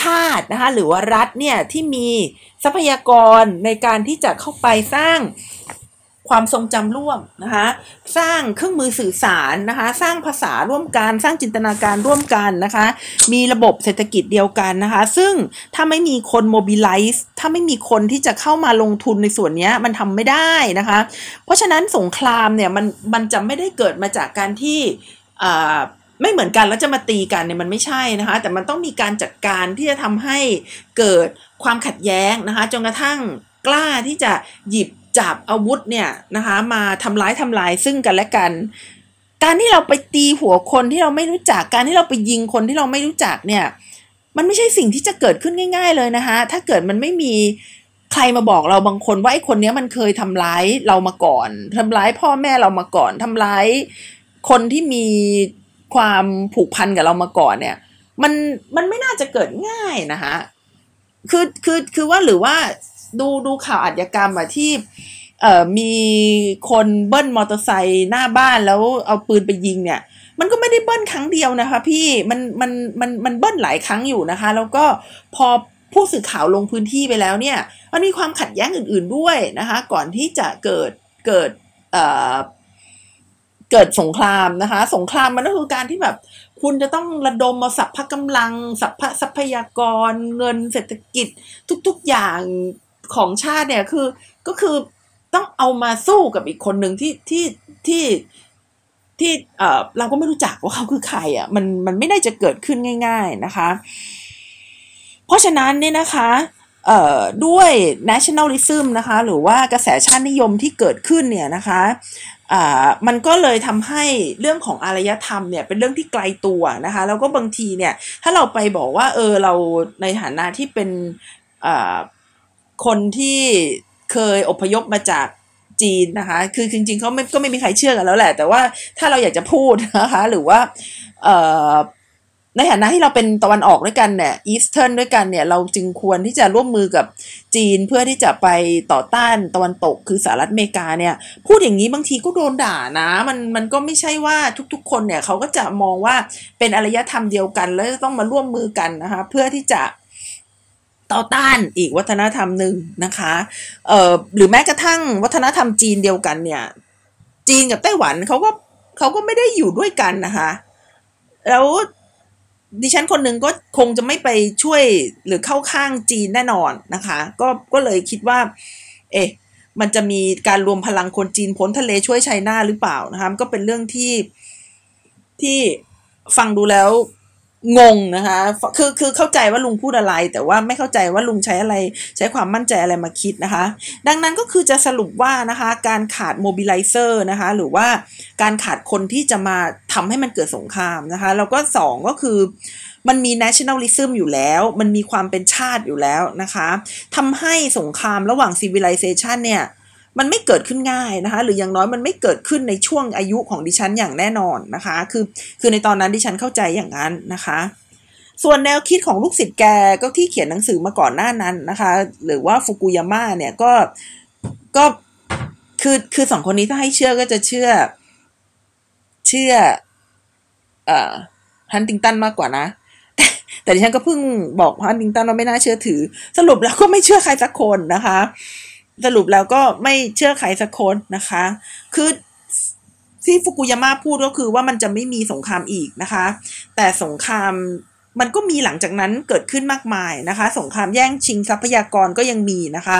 ชาตินะคะหรือว่ารัฐเนี่ยที่มีทรัพยากรในการที่จะเข้าไปสร้าง ความทรงจำร่วมนะคะสร้างเครื่องมือสื่อสารนะคะสร้างภาษาร่วมกัน สร้างจินตนาการร่วมกันนะคะ มีระบบเศรษฐกิจเดียวกันนะคะ ซึ่งถ้าไม่มีคนโมบิลไลซ์ถ้าไม่มีคนที่จะเข้ามาลงทุนในส่วนนี้มันทำไม่ได้นะคะ เพราะฉะนั้นสงครามเนี่ยมันมันจะไม่ได้เกิดมาจากการที่อ่าไม่เหมือนกันแล้วจะมาตีกันเนี่ยมันไม่ใช่นะคะ แต่มันต้องมีการจัดการที่จะทำให้เกิดความขัดแย้งนะคะจนกระทั่งกล้าที่จะหยิบ จับอาวุธเนี่ยนะคะมาทำร้ายทำลายซึ่งกันและกัน การที่เราไปตีหัวคนที่เราไม่รู้จักการที่เราไปยิงคนที่เราไม่รู้จักเนี่ยมันไม่ใช่สิ่งที่จะเกิดขึ้นง่าย ๆ เลยนะคะถ้าเกิดมันไม่มีใครมาบอกเราบางคนว่าไอ้คนนี้มันเคยทำร้ายเรามาก่อนทำร้ายพ่อแม่เรามาก่อนทำร้ายคนที่มีความผูกพันกับเรามาก่อนเนี่ย มันมันไม่น่าจะเกิดง่ายนะคะคือคือคือว่าหรือว่า ดูดูข่าวอาชญากรรมอะที่เอ่อมีคนเบิ้ลมอเตอร์ไซค์หน้าบ้านแล้วเอาปืนไปยิงเนี่ย มันก็ไม่ได้เบิ้ลครั้งเดียวนะคะพี่มันมันมันมันเบิ้ลหลายครั้งอยู่นะคะ แล้วก็พอผู้สื่อข่าวลงพื้นที่ไปแล้วเนี่ยมันมีความขัดแย้งอื่น ๆด้วยนะคะ ก่อนที่จะเกิดเกิดเอ่อเกิดสงครามนะคะ สงครามมันก็คือการที่แบบ คุณจะต้องระดมมาสัพพะกำลัง สัพพะทรัพยากร เงินเศรษฐกิจทุก ๆอย่าง ของชาติเนี่ยคือก็คือต้องเอามาสู้กับอีกคนหนึ่งที่ที่ที่ที่เออเราก็ไม่รู้จักว่าเขาคือใครอะมันมันไม่ได้จะเกิดขึ้นง่าย ๆนะคะ เพราะฉะนั้นเนี่ยนะคะเอ่อด้วย nationalism นะคะหรือว่ากระแสชาตินิยมที่เกิดขึ้นเนี่ยนะคะอ่ามันก็เลยทำให้เรื่องของอารยธรรมเนี่ยเป็นเรื่องที่ไกลตัวนะคะแล้วก็บางทีเนี่ยถ้าเราไปบอกว่าเออเราในฐานะที่เป็นอ่า คนที่เคยอพยพมาจากจีนนะคะ คือจริงๆเขาไม่ก็ไม่มีใครเชื่อกันแล้วแหละ แต่ว่าถ้าเราอยากจะพูดนะคะ หรือว่าในฐานะที่เราเป็นตะวันออกด้วยกันเนี่ยอีสเทิร์นด้วยกันเนี่ยเราจึงควรที่จะร่วมมือกับจีนเพื่อที่จะไปต่อต้านตะวันตกคือสหรัฐอเมริกาเนี่ยพูดอย่างนี้บางทีก็โดนด่านะมันมันก็ไม่ใช่ว่าทุกๆ คนเนี่ยเขาก็จะมองว่าเป็นอารยธรรมเดียวกัน แล้วต้องมาร่วมมือกันนะคะเพื่อที่จะ ต่อต้านอีกวัฒนธรรมหนึ่งนะคะเอ่อหรือแม้กระทั่งวัฒนธรรมจีนเดียวกันเนี่ย จีนกับไต้หวันเขาก็เขาก็ไม่ได้อยู่ด้วยกันนะคะแล้วดิฉันคนหนึ่งก็คงจะไม่ไปช่วยหรือเข้าข้างจีนแน่นอนนะคะ ก็ก็เลยคิดว่า เอ๊ะมันจะมีการรวมพลังคนจีนพ้นทะเลช่วยไชน่าหรือเปล่านะคะก็เป็นเรื่องที่ที่ฟังดูแล้ว งงนะคะคือคือเข้าใจว่าลุงพูดอะไร แต่ว่าไม่เข้าใจว่าลุงใช้อะไร ใช้ความมั่นใจอะไรมาคิดนะคะ ดังนั้นก็คือจะสรุปว่านะคะการขาดโมบิลไลเซอร์นะคะหรือว่าการขาดคนที่จะมาทำให้มันเกิดสงครามนะคะ แล้วก็สองก็คือมันมี nationalism อยู่แล้ว มันมีความเป็นชาติอยู่แล้วนะคะทำให้สงครามระหว่าง civilization เนี่ย มันไม่เกิดขึ้นง่ายนะคะ หรืออย่างน้อยมันไม่เกิดขึ้นในช่วงอายุของดิฉันอย่างแน่นอนนะคะ คือคือในตอนนั้นดิฉันเข้าใจอย่างนั้นนะคะส่วนแนวคิดของลูกศิษย์แกก็ที่เขียนหนังสือมาก่อนหน้านั้นนะคะ หรือว่าฟุกุยาม่าเนี่ยก็ก็คือคือสองคนนี้ถ้าให้เชื่อก็จะเชื่อ เชื่อเอ่อฮันติงตันมากกว่านะ แต่แต่ดิฉันก็เพิ่งบอกฮันติงตันว่าไม่น่าเชื่อถือ สรุปแล้วก็ไม่เชื่อใครสักคนนะคะ สรุปแล้วก็ไม่เชื่อใครสักคนนะคะ คือที่ฟุกุยาม่าพูดก็คือว่ามันจะไม่มีสงครามอีกนะคะ แต่สงครามมันก็มีหลังจากนั้นเกิดขึ้นมากมายนะคะ สงครามแย่งชิงทรัพยากรก็ยังมีนะคะ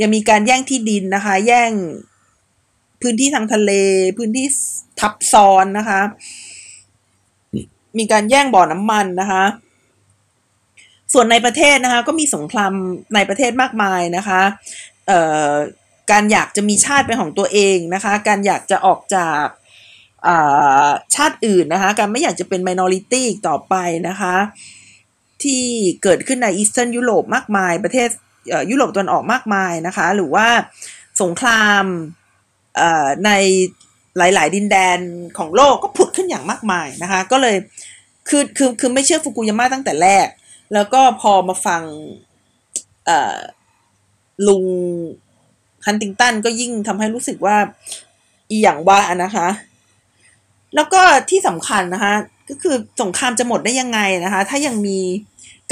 ยังมีการแย่งที่ดินนะคะ แย่งพื้นที่ทางทะเล พื้นที่ทับซ้อนนะคะ มีการแย่งบ่อน้ำมันนะคะ ส่วนในประเทศนะคะ ก็มีสงครามในประเทศมากมายนะคะ การอยากจะมีชาติเป็นของตัวเองนะคะ การอยากจะออกจากชาติอื่นนะคะ การไม่อยากจะเป็น minority อีกต่อไปนะคะ ที่เกิดขึ้นในอีสเทิร์นยุโรปมากมาย ประเทศยุโรปตะวันออกมากมายนะคะ หรือว่าสงครามในหลาย ๆ ดินแดนของโลกก็ผุดขึ้นอย่างมากมายนะคะ ก็เลยคือคือคือไม่เชื่อฟุกุยาม่าตั้งแต่แรก แล้วก็พอมาฟัง ลุงฮันติงตันก็ยิ่งทำให้รู้สึกว่าอีอย่างว่านะคะ แล้วก็ที่สำคัญนะคะ ก็คือสงครามจะหมดได้ยังไงนะคะ ถ้ายังมี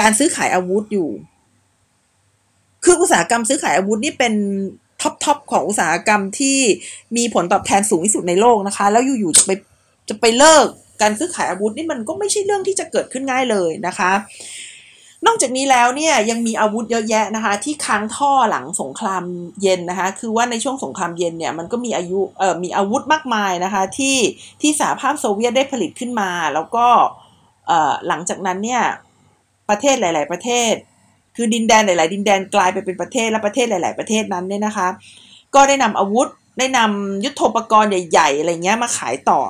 การซื้อขายอาวุธอยู่ คืออุตสาหกรรมซื้อขายอาวุธนี่เป็น top top ของอุตสาหกรรมที่มีผลตอบแทนสูงที่สุดในโลกนะคะ แล้วอยู่ๆจะไปจะไปเลิกการซื้อขายอาวุธนี่มันก็ไม่ใช่เรื่องที่จะเกิดขึ้นง่ายเลยนะคะ นอกจากนี้แล้วเนี่ยยังมีอาวุธเยอะแยะนะคะ ที่ค้างท่อหลังสงครามเย็นนะคะ คือว่าในช่วงสงครามเย็นเนี่ยมันก็มีอายุเอ่อมีอาวุธมากมายนะคะที่ที่สหภาพโซเวียตได้ผลิตขึ้นมา แล้วก็เอ่อหลังจากนั้นเนี่ยประเทศหลาย ๆ ประเทศ คือดินแดนหลาย ๆ ดินแดนกลายไปเป็นประเทศและประเทศหลาย ๆ ประเทศนั้นเนี่ยนะคะ ก็ได้นำอาวุธได้นำยุทโธปกรณ์ใหญ่ ๆ อะไรเงี้ยมาขายต่อ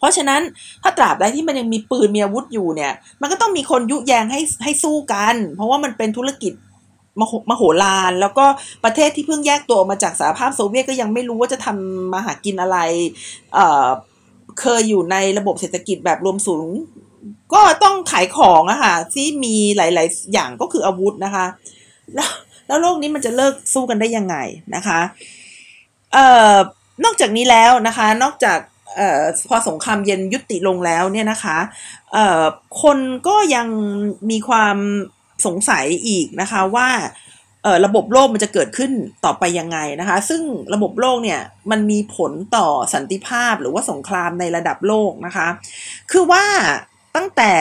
เพราะฉะนั้นถ้าตราบใดที่มันยังมีปืนมีอาวุธอยู่เนี่ย มันก็ต้องมีคนยุแยงให้ให้สู้กัน เพราะว่ามันเป็นธุรกิจมโหมโหลานแล้วก็ประเทศที่เพิ่งแยกตัวมาจากสหภาพโซเวียตก็ยังไม่รู้ว่าจะทำมาหากินอะไรเเคยอยู่ในระบบเศรษฐกิจแบบรวมศูนย์ก็ต้องขายของอะค่ะที่มีหลาย ๆ อย่างก็คืออาวุธนะคะ แล้วแล้วโลกนี้มันจะเลิกสู้กันได้ยังไงนะคะเอ่อนอกจากนี้แล้วนะคะ นอกจาก ออพอสงครามเย็นยุติลงแล้วเนี่ยนะคะคนก็ยังมีความสงสัยอีกนะคะว่าระบบโลกมันจะเกิดขึ้นต่อไปยังไงนะคะ ซึ่งระบบโลกเนี่ยมันมีผลต่อสันติภาพหรือว่าสงครามในระดับโลกนะคะ คือว่าตั้งแต่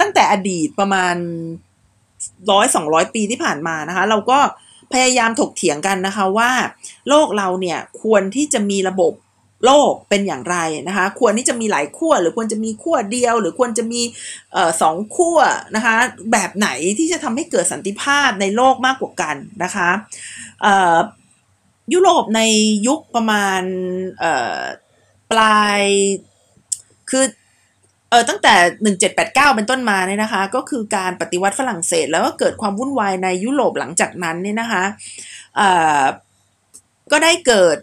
ตั้งแต่อดีตประมาณร้อยสองร้อยปีที่ผ่านมานะคะ เราก็พยายามถกเถียงกันนะคะว่า โลกเราเนี่ยควรที่จะมีระบบ โลกเป็นอย่างไรนะคะ ควรที่จะมีหลายขั้วหรือควรจะมีขั้วเดียว หรือควรจะมีออสองขั้วนะคะ แบบไหนที่จะทำให้เกิดสันติภาพในโลกมากกว่ากันนะคะยุโรปในยุคประมาณปลายคือเออตั้งแต่ 1789 เป็นต้นมาเนี่ยนะคะ ก็คือการปฏิวัติฝรั่งเศส แล้วก็เกิดความวุ่นวายในยุโรปหลังจากนั้นเนี่ยนะคะก็ได้เกิด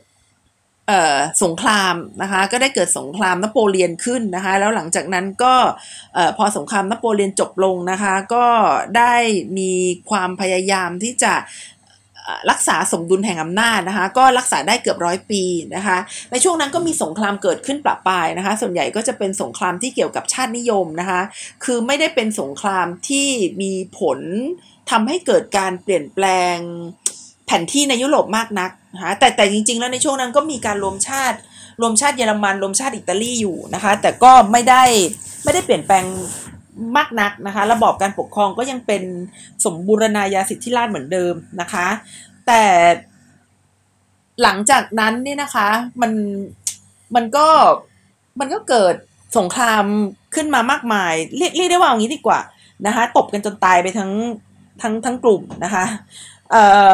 สงครามนะคะก็ได้เกิดสงครามนโปเลียนขึ้นนะคะแล้วหลังจากนั้นก็พอสงครามนโปเลียนจบลงนะคะก็ได้มีความพยายามที่จะรักษาสมดุลแห่งอำนาจนะคะ ก็รักษาได้เกือบร้อยปีนะคะ ในช่วงนั้นก็มีสงครามเกิดขึ้นประปายนะคะ ส่วนใหญ่ก็จะเป็นสงครามที่เกี่ยวกับชาตินิยมนะคะ คือไม่ได้เป็นสงครามที่มีผลทำให้เกิดการเปลี่ยนแปลงแผนที่ในยุโรปมากนัก นะคะแต่แต่จริง ๆ แล้วในช่วงนั้นก็มีการรวมชาติ รวมชาติเยอรมัน รวมชาติอิตาลีอยู่นะคะ แต่ก็ไม่ได้ไม่ได้เปลี่ยนแปลงมากนักนะคะ ระบอบการปกครองก็ยังเป็นสมบูรณาญาสิทธิราชเหมือนเดิมนะคะ แต่หลังจากนั้นเนี่ยนะคะมันมันก็มันก็เกิดสงครามขึ้นมามากมาย เรียกเรียกได้ว่าอย่างนี้ดีกว่านะคะ ตบกันจนตายไปทั้งทั้งทั้งกลุ่มนะคะ เอ่อ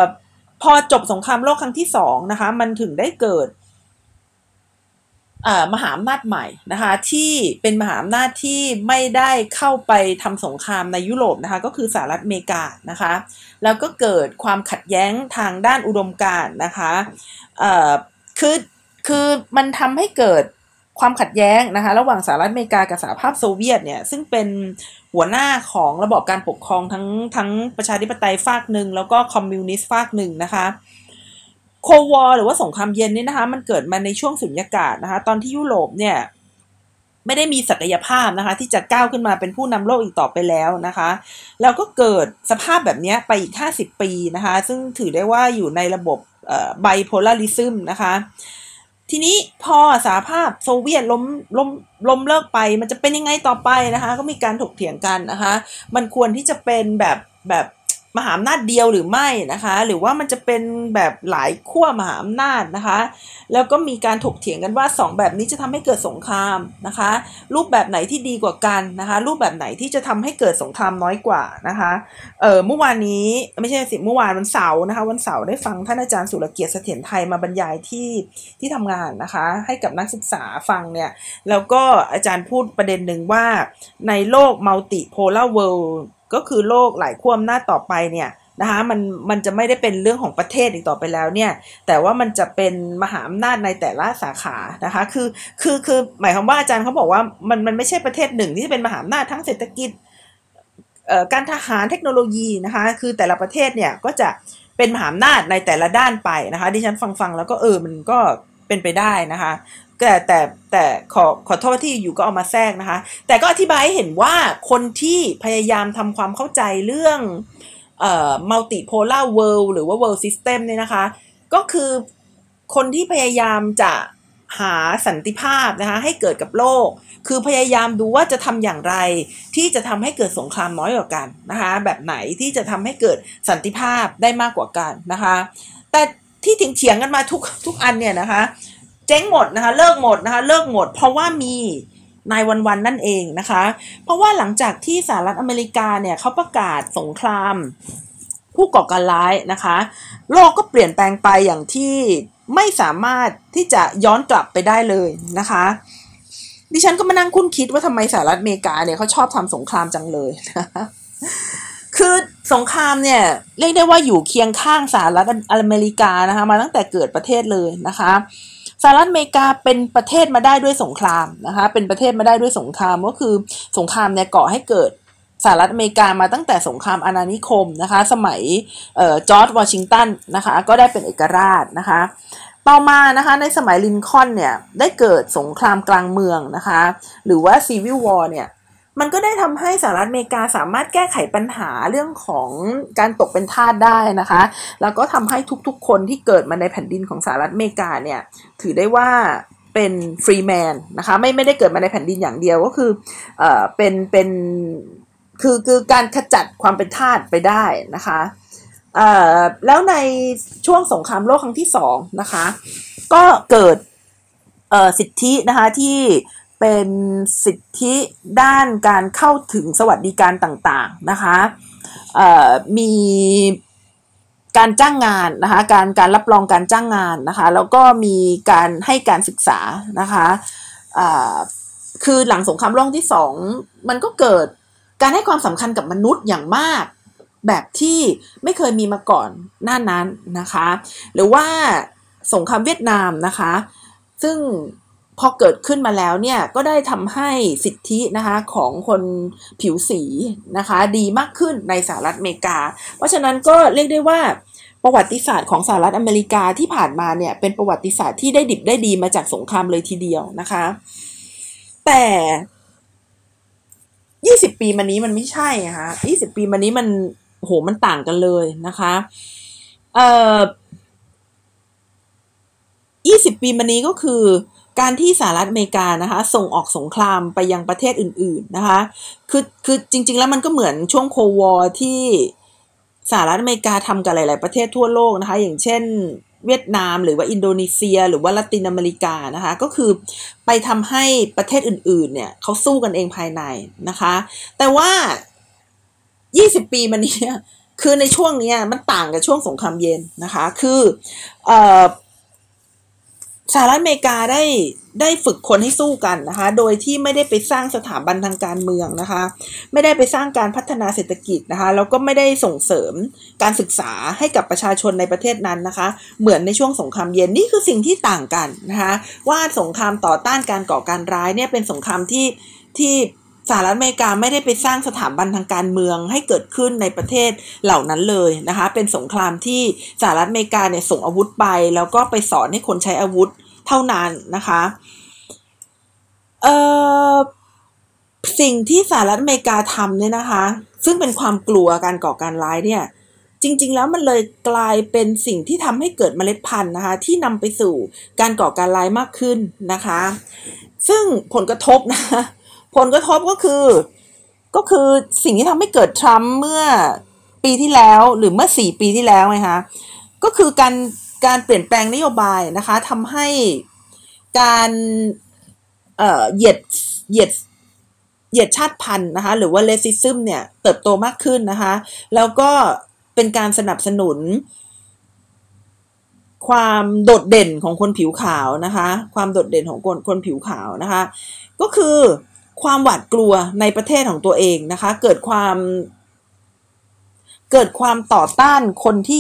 พอจบสงครามโลกครั้งที่สองนะคะ มันถึงได้เกิดมหาอำนาจใหม่นะคะที่เป็นมหาอำนาจที่ไม่ได้เข้าไปทำสงครามในยุโรปนะคะก็คือสหรัฐอเมริกานะคะแล้วก็เกิดความขัดแย้งทางด้านอุดมการณ์นะคะอ่อคือคือมันทำให้เกิด ความขัดแย้งนะคะระหว่างสหรัฐอเมริกากับสหภาพโซเวียตเนี่ยซึ่งเป็นหัวหน้าของระบบการปกครองทั้งทั้งประชาธิปไตยฝากหนึ่งแล้วก็คอมมิวนิสต์ฝากหนึ่งนะคะโควอหรือว่าสงครามเย็นนี่นะคะมันเกิดมาในช่วงสุญญากาศนะคะตอนที่ยุโรปเนี่ยไม่ได้มีศักยภาพนะคะที่จะก้าวขึ้นมาเป็นผู้นำโลกอีกต่อไปแล้วนะคะแล้วก็เกิดสภาพแบบนี้ไปอีก 50 ปีนะคะซึ่งถือได้ว่าอยู่ในระบบไบโพลาริซึมนะคะ ทีนี้พอสหภาพโซเวียตล้มล้มล้มเลิกไป มันจะเป็นยังไงต่อไปนะคะ ก็มีการถกเถียงกันนะคะ มันควรที่จะเป็นแบบแบบ มหาอำนาจเดียวหรือไม่นะคะ หรือว่ามันจะเป็นแบบหลายขั้วมหาอำนาจนะคะ แล้วก็มีการถกเถียงกันว่า 2 แบบนี้จะทำให้เกิดสงครามนะคะ รูปแบบไหนที่ดีกว่ากันนะคะ รูปแบบไหนที่จะทำให้เกิดสงครามน้อยกว่านะคะเออเมื่อวานนี้ไม่ใช่สิเมื่อวานวันเสาร์นะคะ วันเสาร์ได้ฟังท่านอาจารย์สุรเกียรติเสถียรไทยมาบรรยายที่ที่ทำงานนะคะ ให้กับนักศึกษาฟังเนี่ยแล้วก็อาจารย์พูดประเด็นหนึ่งว่าในโลก multipolar world ก็คือโลกหลายขั้วอำนาจต่อไปเนี่ยนะคะมันมันจะไม่ได้เป็นเรื่องของประเทศอีกต่อไปแล้วเนี่ยแต่ว่ามันจะเป็นมหาอำนาจในแต่ละสาขานะคะคือคือคือหมายความว่าอาจารย์เขาบอกว่ามันมันไม่ใช่ประเทศหนึ่งที่จะเป็นมหาอำนาจทั้งเศรษฐกิจการทหารเทคโนโลยีนะคะคือแต่ละประเทศเนี่ยก็จะเป็นมหาอำนาจในแต่ละด้านไปนะคะดิฉันฟังฟังแล้วก็เออมันก็ เป็นไปได้นะคะแต่แต่แต่ขอขอโทษที่อยู่ก็เอามาแทรกนะคะ แต่ก็อธิบายให้เห็นว่าคนที่พยายามทำความเข้าใจเรื่องเอ่อ multipolar world หรือว่า world system เนี่ยนะคะ ก็คือคนที่พยายามจะหาสันติภาพนะคะให้เกิดกับโลก คือพยายามดูว่าจะทำอย่างไร ที่จะทำให้เกิดสงครามน้อยกว่ากันนะคะ แบบไหนที่จะทำให้เกิดสันติภาพได้มากกว่ากันนะคะ แต่ ที่ถึงเถียงกันมาทุกทุกอันเนี่ยนะคะ เจ๊งหมดนะคะ เลิกหมดนะคะ เลิกหมด เพราะว่ามีนายวันวันนั่นเองนะคะ เพราะว่าหลังจากที่สหรัฐอเมริกาเนี่ยเขาประกาศสงครามผู้ก่อการร้ายนะคะ โลกก็เปลี่ยนแปลงไปอย่างที่ไม่สามารถที่จะย้อนกลับไปได้เลยนะคะ ดิฉันก็มานั่งคุ้นคิดว่าทำไมสหรัฐอเมริกาเนี่ยเขาชอบทำสงครามจังเลยนะ คือสงครามเนี่ยเรียกได้ว่าอยู่เคียงข้างสหรัฐอเมริกานะคะมาตั้งแต่เกิดประเทศเลยนะคะสหรัฐอเมริกาเป็นประเทศมาได้ด้วยสงครามนะคะ เป็นประเทศมาได้ด้วยสงครามก็คือสงครามเนี่ยก่อให้เกิดสหรัฐอเมริกามาตั้งแต่สงครามอาณานิคมนะคะ สมัยจอร์จวอชิงตันนะคะก็ได้เป็นเอกราชนะคะ ต่อมานะคะในสมัยลินคอนเนี่ยได้เกิดสงครามกลางเมืองนะคะ หรือว่าซีวิลวอร์เนี่ย มันก็ได้ทำให้สหรัฐอเมริกาสามารถแก้ไขปัญหาเรื่องของการตกเป็นทาสได้นะคะ แล้วก็ทำให้ทุกๆ คนที่เกิดมาในแผ่นดินของสหรัฐอเมริกาเนี่ยถือได้ว่าเป็นฟรีแมนนะคะไม่ไม่ได้เกิดมาในแผ่นดินอย่างเดียวก็คือเอ่อเป็นเป็นคือคือการขจัดความเป็นทาสไปได้นะคะเอ่อแล้วในช่วงสงครามโลกครั้งที่สองนะคะ ก็เกิดเอ่อสิทธินะคะที่ เป็นสิทธิด้านการเข้าถึงสวัสดิการต่างๆนะคะมีการจ้างงานนะคะการการรับรองการจ้างงานนะคะแล้วก็มีการให้การศึกษานะคะคือหลังสงครามโลกที่สองมันก็เกิดการให้ความสำคัญกับมนุษย์อย่างมากแบบที่ไม่เคยมีมาก่อนหน้านั้นนะคะ หรือว่าสงครามเวียดนามนะคะ ซึ่ง พอเกิดขึ้นมาแล้วเนี่ยก็ได้ทำให้สิทธินะคะของคนผิวสีนะคะดีมากขึ้นในสหรัฐอเมริกา เพราะฉะนั้นก็เรียกได้ว่าประวัติศาสตร์ของสหรัฐอเมริกาที่ผ่านมาเนี่ยเป็นประวัติศาสตร์ที่ได้ดิบได้ดีมาจากสงครามเลยทีเดียวนะคะ แต่ยี่สิบปีมานี้มันไม่ใช่ค่ะยี่สิบปีมานี้มันโหมันต่างกันเลยนะคะเอ่อยี่สิบปีมานี้ก็คือ การที่สหรัฐอเมริกานะคะส่งออกสงครามไปยังประเทศอื่นๆนะคะคือคือจริง ๆ แล้วมันก็เหมือนช่วงโควอที่สหรัฐอเมริกาทำกับหลาย ๆ ประเทศทั่วโลกนะคะ อย่างเช่นเวียดนามหรือว่าอินโดนีเซีย หรือว่าละตินอเมริกานะคะ ก็คือไปทำให้ประเทศอื่น ๆ เนี่ยเขาสู้กันเองภายในนะคะ แต่ว่า 20 ปีมานี้คือในช่วงนี้มันต่างกับช่วงสงครามเย็นนะคะ คือเอ่อ สหรัฐอเมริกาได้ได้ฝึกคนให้สู้กันนะคะ โดยที่ไม่ได้ไปสร้างสถาบันทางการเมืองนะคะ ไม่ได้ไปสร้างการพัฒนาเศรษฐกิจนะคะ แล้วก็ไม่ได้ส่งเสริมการศึกษาให้กับประชาชนในประเทศนั้นนะคะ เหมือนในช่วงสงครามเย็นนี่คือสิ่งที่ต่างกันนะคะ ว่าสงครามต่อต้านการก่อการร้ายเนี่ยเป็นสงครามที่ที่ สหรัฐอเมริกาไม่ได้ไปสร้างสถาบันทางการเมืองให้เกิดขึ้นในประเทศเหล่านั้นเลยนะคะ เป็นสงครามที่สหรัฐอเมริกาเนี่ยส่งอาวุธไป แล้วก็ไปสอนให้คนใช้อาวุธเท่านั้นนะคะเอ่อสิ่งที่สหรัฐอเมริกาทำเนี่ยนะคะ ซึ่งเป็นความกลัวการก่อการร้ายเนี่ย จริง ๆ แล้วมันเลยกลายเป็นสิ่งที่ทำให้เกิดเมล็ดพันธุ์นะคะ ที่นำไปสู่การก่อการร้ายมากขึ้นนะคะ ซึ่งผลกระทบนะคะ ผลกระทบก็คือก็คือสิ่งที่ทำให้เกิดทรัมป์เมื่อปีที่แล้วหรือเมื่อสี่ปีที่แล้วไงคะก็คือการการเปลี่ยนแปลงนโยบายนะคะทำให้การเอ่อเหยียดเหยียดเหยียดชาติพันธุ์นะคะหรือว่าเลสิซึมเนี่ยเติบโตมากขึ้นนะคะ แล้วก็เป็นการสนับสนุน ความโดดเด่นของคนผิวขาวนะคะ ความโดดเด่นของคนคนผิวขาวนะคะ ก็คือ ความหวาดกลัวในประเทศของตัวเองนะคะ เกิดความเกิดความต่อต้านคนที่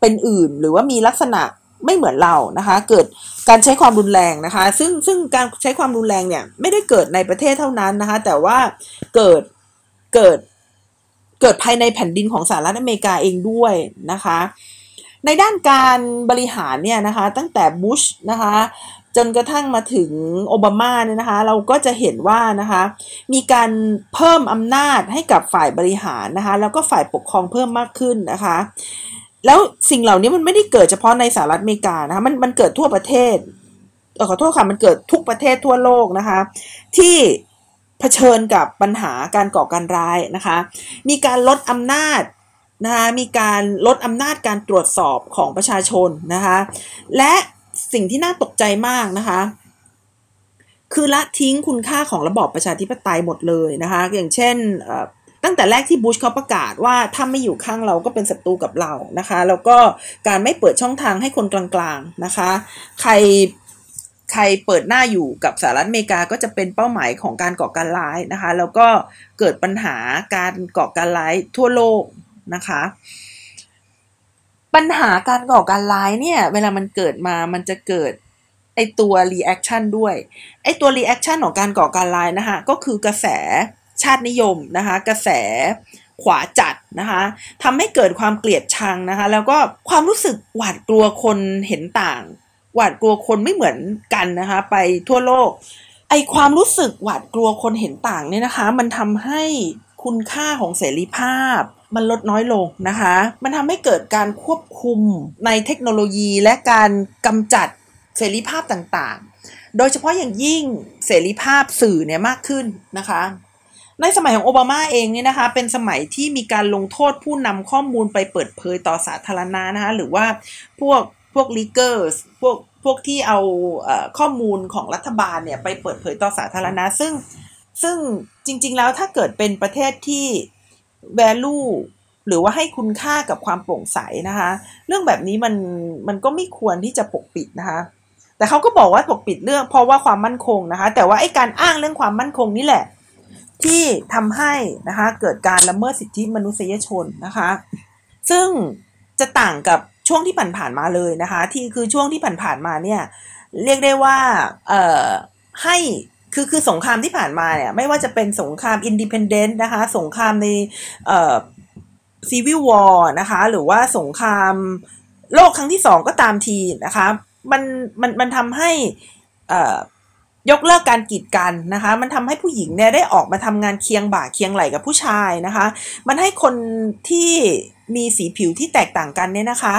เป็นอื่น หรือว่ามีลักษณะไม่เหมือนเรานะคะ เกิดการใช้ความรุนแรงนะคะ ซึ่งซึ่งการใช้ความรุนแรงเนี่ยไม่ได้เกิดในประเทศเท่านั้นนะคะ แต่ว่าเกิดเกิดเกิดภายในแผ่นดินของสหรัฐอเมริกาเองด้วยนะคะ ในด้านการบริหารเนี่ยนะคะ ตั้งแต่บุชนะคะ จนกระทั่งมาถึงโอบามาเนี่ยนะคะ เราก็จะเห็นว่านะคะ มีการเพิ่มอำนาจให้กับฝ่ายบริหารนะคะ แล้วก็ฝ่ายปกครองเพิ่มมากขึ้นนะคะ แล้วสิ่งเหล่านี้มันไม่ได้เกิดเฉพาะในสหรัฐอเมริกานะคะมันมันเกิดทั่วประเทศขอโทษค่ะมันเกิดทุกประเทศทั่วโลกนะคะ ที่เผชิญกับปัญหาการก่อการร้ายนะคะ มีการลดอำนาจนะคะมีการลดอำนาจการตรวจสอบของประชาชนนะคะ และ สิ่งที่น่าตกใจมากนะคะ คือละทิ้งคุณค่าของระบอบประชาธิปไตยหมดเลยนะคะ อย่างเช่นตั้งแต่แรกที่บุชเขาประกาศว่าถ้าไม่อยู่ข้างเราก็เป็นศัตรูกับเรานะคะ แล้วก็การไม่เปิดช่องทางให้คนกลางๆนะคะ ใครใครเปิดหน้าอยู่กับสหรัฐอเมริกาก็จะเป็นเป้าหมายของการก่อการร้ายนะคะ แล้วก็เกิดปัญหาการก่อการร้ายทั่วโลกนะคะ ปัญหาการก่อการร้ายเนี่ย เวลามันเกิดมามันจะเกิดไอตัว reaction ด้วย ไอตัว reaction ของการก่อการร้ายนะคะ ก็คือกระแสชาตินิยมนะคะ กระแสขวาจัดนะคะทำให้เกิดความเกลียดชังนะคะ แล้วก็ความรู้สึกหวาดกลัวคนเห็นต่าง หวาดกลัวคนไม่เหมือนกันนะคะ ไปทั่วโลก ไอความรู้สึกหวาดกลัวคนเห็นต่างเนี่ยนะคะ มันทำให้คุณค่าของเสรีภาพ มันลดน้อยลงนะคะ มันทำให้เกิดการควบคุมในเทคโนโลยีและการกำจัดเสรีภาพต่างๆ โดยเฉพาะอย่างยิ่งเสรีภาพสื่อเนี่ยมากขึ้นนะคะ ในสมัยของโอบามาเองเนี่ยนะคะ เป็นสมัยที่มีการลงโทษผู้นำข้อมูลไปเปิดเผยต่อสาธารณะนะคะหรือว่าพวกพวกลีเกอร์พวกพวกที่เอาข้อมูลของรัฐบาลเนี่ยไปเปิดเผยต่อสาธารณะซึ่งซึ่งจริงๆแล้วถ้าเกิดเป็นประเทศที่ value หรือว่าให้คุณค่ากับความโปร่งใสนะคะ เรื่องแบบนี้มันมันก็ไม่ควรที่จะปกปิดนะคะ แต่เขาก็บอกว่าปกปิดเรื่องเพราะว่าความมั่นคงนะคะ แต่ว่าไอ้การอ้างเรื่องความมั่นคงนี่แหละ ที่ทำให้นะคะเกิดการละเมิดสิทธิมนุษยชนนะคะ ซึ่งจะต่างกับช่วงที่ผ่านๆมาเลยนะคะ ที่คือช่วงที่ผ่านๆมาเนี่ยเรียกได้ว่าเอ่อให้ คือคือสงครามที่ผ่านมาเนี่ยไม่ว่าจะเป็นสงคราม independent นะคะสงครามในเอ่อซีวิลวอร์นะคะหรือว่าสงครามโลกครั้งที่สองก็ตามทีนะคะมันมันมันทำให้เอ่อยกเลิกการกีดกันนะคะ มันทำให้ผู้หญิงเนี่ยได้ออกมาทำงานเคียงบ่าเคียงไหล่กับผู้ชายนะคะ มันให้คนที่มีสีผิวที่แตกต่างกันเนี่ยนะคะ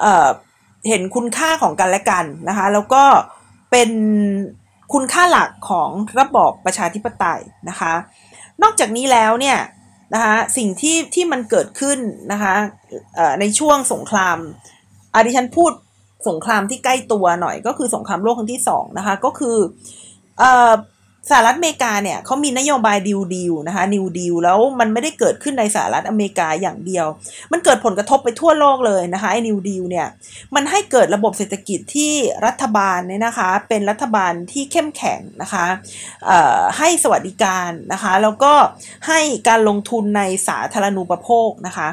เเห็นคุณค่าของกันและกันนะคะ แล้วก็เป็น คุณค่าหลักของระบอบประชาธิปไตยนะคะ นอกจากนี้แล้วเนี่ยนะคะสิ่งที่ที่มันเกิดขึ้นนะคะในช่วงสงครามอาดิฉันพูดสงครามที่ใกล้ตัวหน่อยก็คือสงครามโลกครั้งที่สองนะคะก็คือ สหรัฐอเมริกาเนี่ยเขามีนโยบายดิวดิวนะคะนิวดิวแล้วมันไม่ได้เกิดขึ้นในสหรัฐอเมริกาอย่างเดียว มันเกิดผลกระทบไปทั่วโลกเลยนะคะไอ้นิวดิวเนี่ยมันให้เกิดระบบเศรษฐกิจที่รัฐบาลเนี่ยนะคะเป็นรัฐบาลที่เข้มแข็งนะคะให้สวัสดิการนะคะแล้วก็ให้การลงทุนในสาธารณูปโภคนะคะ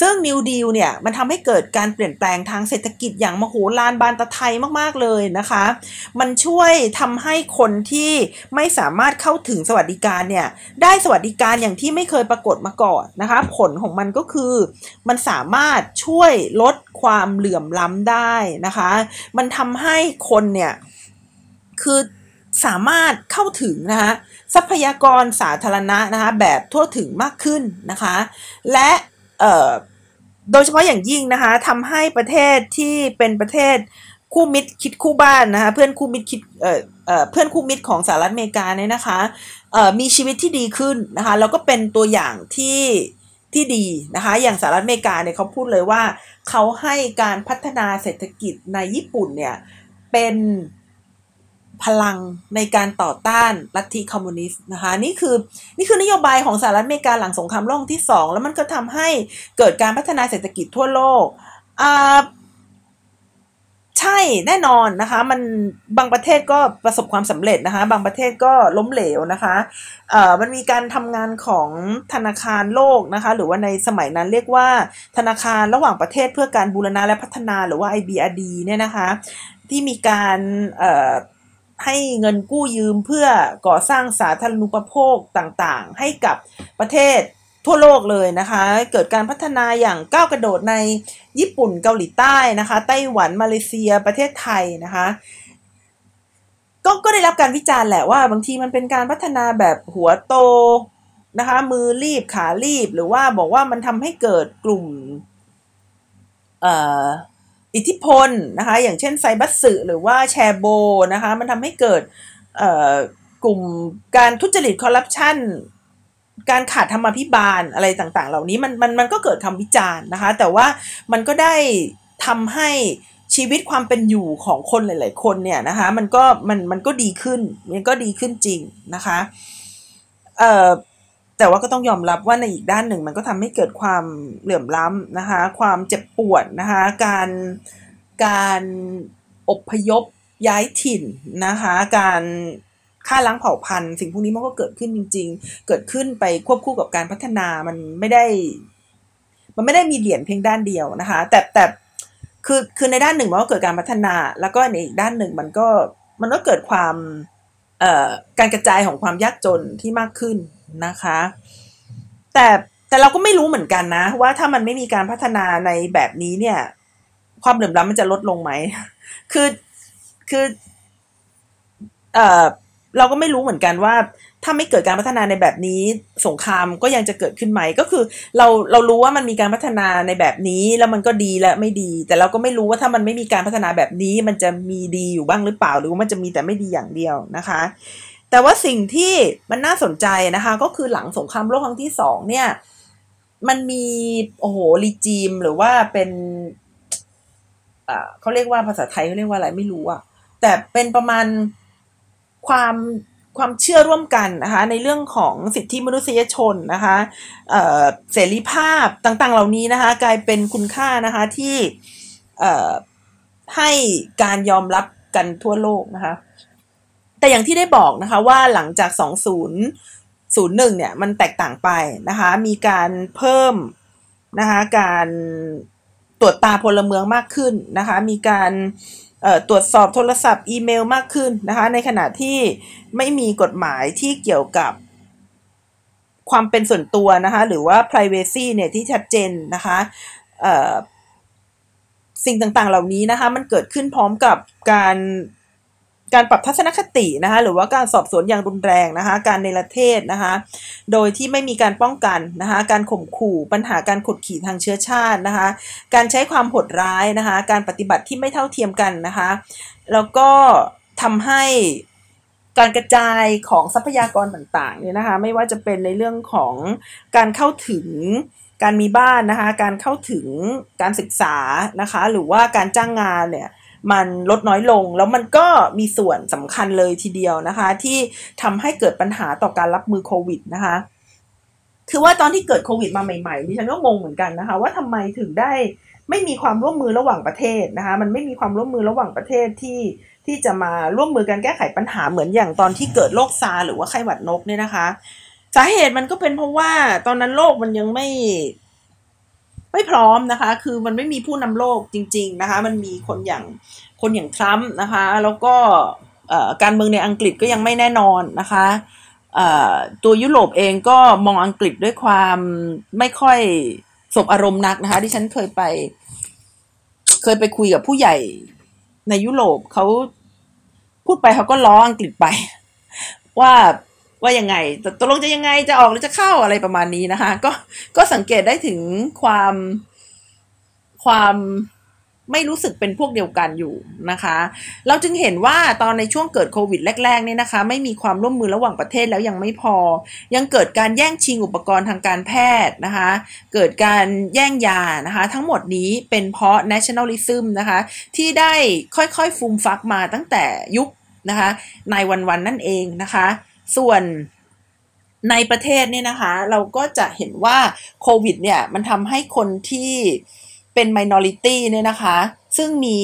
ซึ่ง New Deal เนี่ยมันทำให้เกิดการเปลี่ยนแปลงทางเศรษฐกิจอย่างมโหฬารบานตะไทยมากๆเลยนะคะ มันช่วยทำให้คนที่ไม่สามารถเข้าถึงสวัสดิการเนี่ยได้สวัสดิการอย่างที่ไม่เคยปรากฏมาก่อนนะคะ ผลของมันก็คือมันสามารถช่วยลดความเหลื่อมล้ำได้นะคะ มันทำให้คนเนี่ยคือสามารถเข้าถึงนะคะทรัพยากรสาธารณะนะคะแบบทั่วถึงมากขึ้นนะคะ และ โดยเฉพาะอย่างยิ่งนะคะทำให้ประเทศที่เป็นประเทศคู่มิตรคิดคู่บ้านนะคะเพื่อนคู่มิตรคิดเอ่อเอ่อเพื่อนคู่มิตรของสหรัฐอเมริกาเนี่ยนะคะเอ่อมีชีวิตที่ดีขึ้นนะคะแล้วก็เป็นตัวอย่างที่ที่ดีนะคะอย่างสหรัฐอเมริกาเนี่ยเขาพูดเลยว่าเขาให้การพัฒนาเศรษฐกิจในญี่ปุ่นเนี่ยเป็น พลังในการต่อต้านลัทธิคอมมิวนิสต์นะคะนี่คือนี่คือนโยบายของสหรัฐอเมริกาหลังสงครามโลกที่ 2 แล้วมันก็ทำให้เกิดการพัฒนาเศรษฐกิจทั่วโลกอ่าใช่แน่นอนนะคะมันบางประเทศก็ประสบความสำเร็จนะคะ บางประเทศก็ล้มเหลวนะคะเอ่อมันมีการทำงานของธนาคารโลกนะคะ หรือว่าในสมัยนั้นเรียกว่าธนาคารระหว่างประเทศเพื่อการบูรณะและพัฒนาหรือว่า IBRD เนี่ยนะคะ ที่มีการเอ่อ ให้เงินกู้ยืมเพื่อก่อสร้างสาธารณูปโภคต่างๆ ให้กับประเทศทั่วโลกเลยนะคะ เกิดการพัฒนาอย่างก้าวกระโดดในญี่ปุ่นเกาหลีใต้นะคะ ไต้หวันมาเลเซียประเทศไทยนะคะก็ก็ได้รับการวิจารณ์แหละว่าบางทีมันเป็นการพัฒนาแบบหัวโตนะคะมือรีบขารีบหรือว่าบอกว่ามันทำให้เกิดกลุ่มเอ่อ อิทธิพลนะคะอย่างเช่นไซบัสสึหรือว่าแชโบนะคะมันทำให้เกิดกลุ่มการทุจริตคอร์รัปชันการขาดธรรมพิบาลอะไรต่างๆ เหล่านี้มันมันมันก็เกิดคำวิจารณ์นะคะ แต่ว่ามันก็ได้ทำให้ชีวิตความเป็นอยู่ของคนหลาย ๆ คนเนี่ยนะคะมันก็มันมันก็ดีขึ้นมันก็ดีขึ้นจริงนะคะเอ่อ แต่ว่าก็ต้องยอมรับว่าในอีกด้านหนึ่งมันก็ทำให้เกิดความเหลื่อมล้ำนะคะ ความเจ็บปวดนะคะ การการอบพยพย้ายถิ่นนะคะ การฆ่าล้างเผ่าพันธุ์ สิ่งพวกนี้มันก็เกิดขึ้นจริง ๆ เกิดขึ้นไปควบคู่กับการพัฒนามันไม่ได้ มันไม่ได้มีเหรียญเพียงด้านเดียวนะคะ แต่แต่คือคือในด้านหนึ่งมันก็เกิดการพัฒนา แล้วก็ในอีกด้านหนึ่งมันก็มันก็เกิดความเอ่อการกระจายของความยากจนที่มากขึ้น นะคะ แต่แต่เราก็ไม่รู้เหมือนกันนะ ว่าถ้ามันไม่มีการพัฒนาในแบบนี้เนี่ย ความเหลื่อมล้ำมันจะลดลงไหม คือคือเออเราก็ไม่รู้เหมือนกันว่า ถ้าไม่เกิดการพัฒนาในแบบนี้ สงครามก็ยังจะเกิดขึ้นไหมก็คือ เราเรารู้ว่ามันมีการพัฒนาในแบบนี้แล้วมันก็ดีและไม่ดี แต่เราก็ไม่รู้ว่าถ้ามันไม่มีการพัฒนาแบบนี้ มันจะมีดีอยู่บ้างหรือเปล่า หรือว่ามันจะมีแต่ไม่ดีอย่างเดียวนะคะ แต่ว่าสิ่งที่มันน่าสนใจนะคะ ก็คือหลังสงครามโลกครั้งที่สองเนี่ย มันมีโอ้โหรีจีมหรือว่าเป็นอ่าเขาเรียกว่าภาษาไทยเขาเรียกว่าอะไรไม่รู้อะแต่เป็นประมาณความความเชื่อร่วมกันนะคะ ในเรื่องของสิทธิมนุษยชนนะคะเสรีภาพต่างๆ เหล่านี้นะคะ กลายเป็นคุณค่านะคะที่ให้การยอมรับกันทั่วโลกนะคะ แต่อย่างที่ได้บอกนะคะว่าหลังจาก 2001 เนี่ยมันแตกต่างไปนะคะมีการเพิ่มนะคะการตรวจตาพลเมืองมากขึ้นนะคะมีการตรวจสอบโทรศัพท์อีเมลมากขึ้นนะคะในขณะที่ไม่มีกฎหมายที่เกี่ยวกับความเป็นส่วนตัวนะคะหรือว่า privacy เนี่ยที่ชัดเจนนะคะสิ่งต่างๆเหล่านี้นะคะมันเกิดขึ้นพร้อมกับการ การปรับทัศนคตินะคะหรือว่าการสอบสวนอย่างรุนแรงนะคะการในประเทศนะคะโดยที่ไม่มีการป้องกันนะคะการข่มขู่ปัญหาการขดขี่ทางเชื้อชาตินะคะการใช้ความโหดร้ายนะคะการปฏิบัติที่ไม่เท่าเทียมกันนะคะแล้วก็ทำให้การกระจายของทรัพยากรต่างๆเนี่ยนะคะไม่ว่าจะเป็นในเรื่องของการเข้าถึงการมีบ้านนะคะการเข้าถึงการศึกษานะคะหรือว่าการจ้างงานเนี่ย มันลดน้อยลง แล้วมันก็มีส่วนสำคัญเลยทีเดียวนะคะ ที่ทำให้เกิดปัญหาต่อการรับมือโควิดนะคะคือว่าตอนที่เกิดโควิดมาใหม่ๆดิฉันก็งงเหมือนกันนะคะ ว่าทำไมถึงได้ไม่มีความร่วมมือระหว่างประเทศนะคะ มันไม่มีความร่วมมือระหว่างประเทศที่ที่จะมาร่วมมือกันแก้ไขปัญหาเหมือนอย่างตอนที่เกิดโรคซาหรือว่าไข้หวัดนกเนี่ยนะคะ สาเหตุมันก็เป็นเพราะว่าตอนนั้นโลกมันยังไม่ ไม่พร้อมนะคะ คือมันไม่มีผู้นำโลกจริง ๆนะคะ มันมีคนอย่างคนอย่างทรัมป์นะคะ แล้วก็การเมืองในอังกฤษก็ยังไม่แน่นอนนะคะตัวยุโรปเองก็มองอังกฤษด้วยความไม่ค่อยสบอารมณ์นักนะคะที่ฉันเคยไป เคยไปคุยกับผู้ใหญ่ในยุโรปเขาพูดไปเขาก็ล้ออังกฤษไป ว่า ว่ายังไงตกลงจะยังไงจะออกหรือจะเข้าอะไรประมาณนี้นะคะ ก็ก็สังเกตได้ถึงความความไม่รู้สึกเป็นพวกเดียวกันอยู่นะคะ เราจึงเห็นว่าตอนในช่วงเกิดโควิดแรกๆเนี่ยนะคะ ไม่มีความร่วมมือระหว่างประเทศแล้วยังไม่พอ ยังเกิดการแย่งชิงอุปกรณ์ทางการแพทย์นะคะ เกิดการแย่งยานะคะ ทั้งหมดนี้เป็นเพราะ nationalism นะคะ ที่ได้ค่อยๆ ฟูมฟักมาตั้งแต่ยุคนะคะในวันๆนั่นเองนะคะ ส่วนในประเทศเนี่ยนะคะ เราก็จะเห็นว่าโควิดเนี่ย มันทำให้คนที่เป็น minority เนี่ยนะคะ ซึ่งมี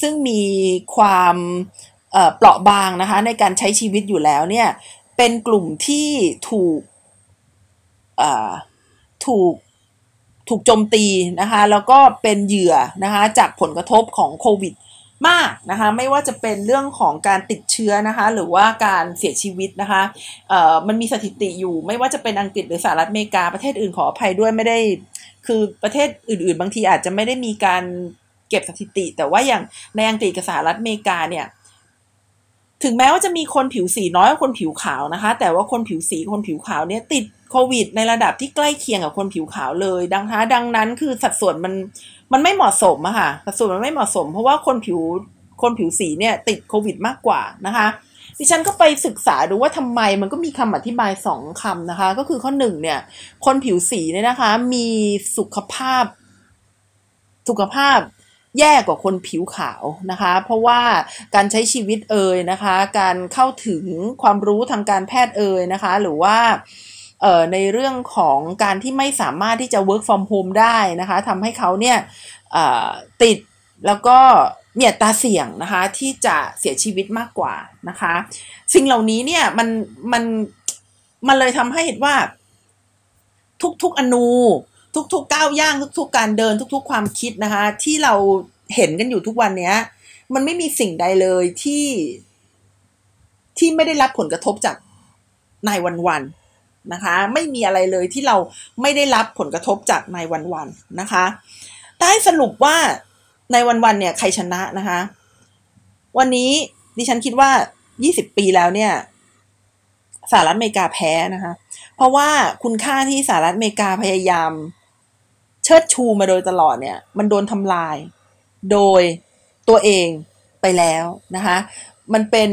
ซึ่งมีความเปราะบางนะคะ ในการใช้ชีวิตอยู่แล้วเนี่ย เป็นกลุ่มที่ถูกถูกถูกโจมตีนะคะ แล้วก็เป็นเหยื่อนะคะ จากผลกระทบของโควิด มากนะคะไม่ว่าจะเป็นเรื่องของการติดเชื้อนะคะหรือว่าการเสียชีวิตนะคะเอ่อมันมีสถิติอยู่ ไม่ว่าจะเป็นอังกฤษหรือสหรัฐอเมริกาประเทศอื่นขออภัยด้วยไม่ได้ คือประเทศอื่น ๆ บางทีอาจจะไม่ได้มีการเก็บสถิติ แต่ว่าอย่างในอังกฤษกับสหรัฐอเมริกาเนี่ยถึงแม้ว่าจะมีคนผิวสีน้อยกว่าคนผิวขาวนะคะ แต่ว่าคนผิวสีคนผิวขาวเนี่ยติดโควิด ในระดับที่ใกล้เคียงกับคนผิวขาวเลย ดังนั้นดังนั้นคือสัดส่วนมัน มันไม่เหมาะสมอะค่ะสัดส่วนมันไม่เหมาะสม เพราะว่าคนผิวคนผิวสีเนี่ยติดโควิดมากกว่านะคะดิฉันก็ไปศึกษาดูว่าทำไมมันก็มีคำอธิบายสองคำนะคะ ก็คือข้อหนึ่งเนี่ย คนผิวสีเนี่ยนะคะ มีสุขภาพ สุขภาพแย่กว่าคนผิวขาวนะคะ เพราะว่าการใช้ชีวิตเอ่ยนะคะ การเข้าถึงความรู้ทางการแพทย์เอ่ยนะคะ หรือว่า ในเรื่องของการที่ไม่สามารถที่จะ work from home ได้นะคะทำให้เขาเนี่ยติดแล้วก็มีอัตราเสี่ยงนะคะที่จะเสียชีวิตมากกว่านะคะสิ่งเหล่านี้เนี่ยมันมันมันเลยทำให้เห็นว่า ทุกๆอนูทุกๆก้าวย่างทุกๆ การเดินทุกๆ ความคิดนะคะที่เราเห็นกันอยู่ทุกวันเนี้ย มันไม่มีสิ่งใดเลยที่ที่ไม่ได้รับผลกระทบจากนายวันวัน นะคะ ไม่มีอะไรเลยที่เราไม่ได้รับผลกระทบจากนายวันวันนะคะใต้สรุปว่าในวันวันเนี่ยใครชนะนะคะ วันนี้ดิฉันคิดว่า 20 ปีแล้วเนี่ยสหรัฐอเมริกาแพ้นะคะ เพราะว่าคุณค่าที่สหรัฐอเมริกาพยายาม เชิดชูมาโดยตลอดเนี่ย มันโดนทำลาย โดยตัวเองไปแล้วนะคะ มันเป็น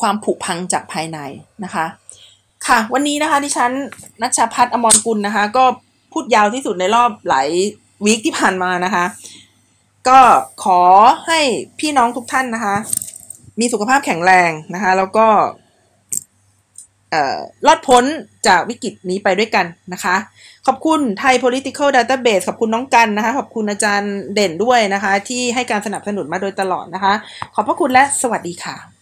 ความผุพังจากภายในนะคะ ค่ะ วันนี้นะคะดิฉันนัชพัฒนอมรกุลนะคะ ก็พูดยาวที่สุดในรอบหลายวีคที่ผ่านมานะคะ ก็ขอให้พี่น้องทุกท่านนะคะ มีสุขภาพแข็งแรงนะคะ แล้วก็รอดพ้นจากวิกฤตนี้ไปด้วยกันนะคะ ขอบคุณไทย political database ขอบคุณน้องกันนะคะ ขอบคุณอาจารย์เด่นด้วยนะคะ ที่ให้การสนับสนุนมาโดยตลอดนะคะ ขอบพระคุณและสวัสดีค่ะ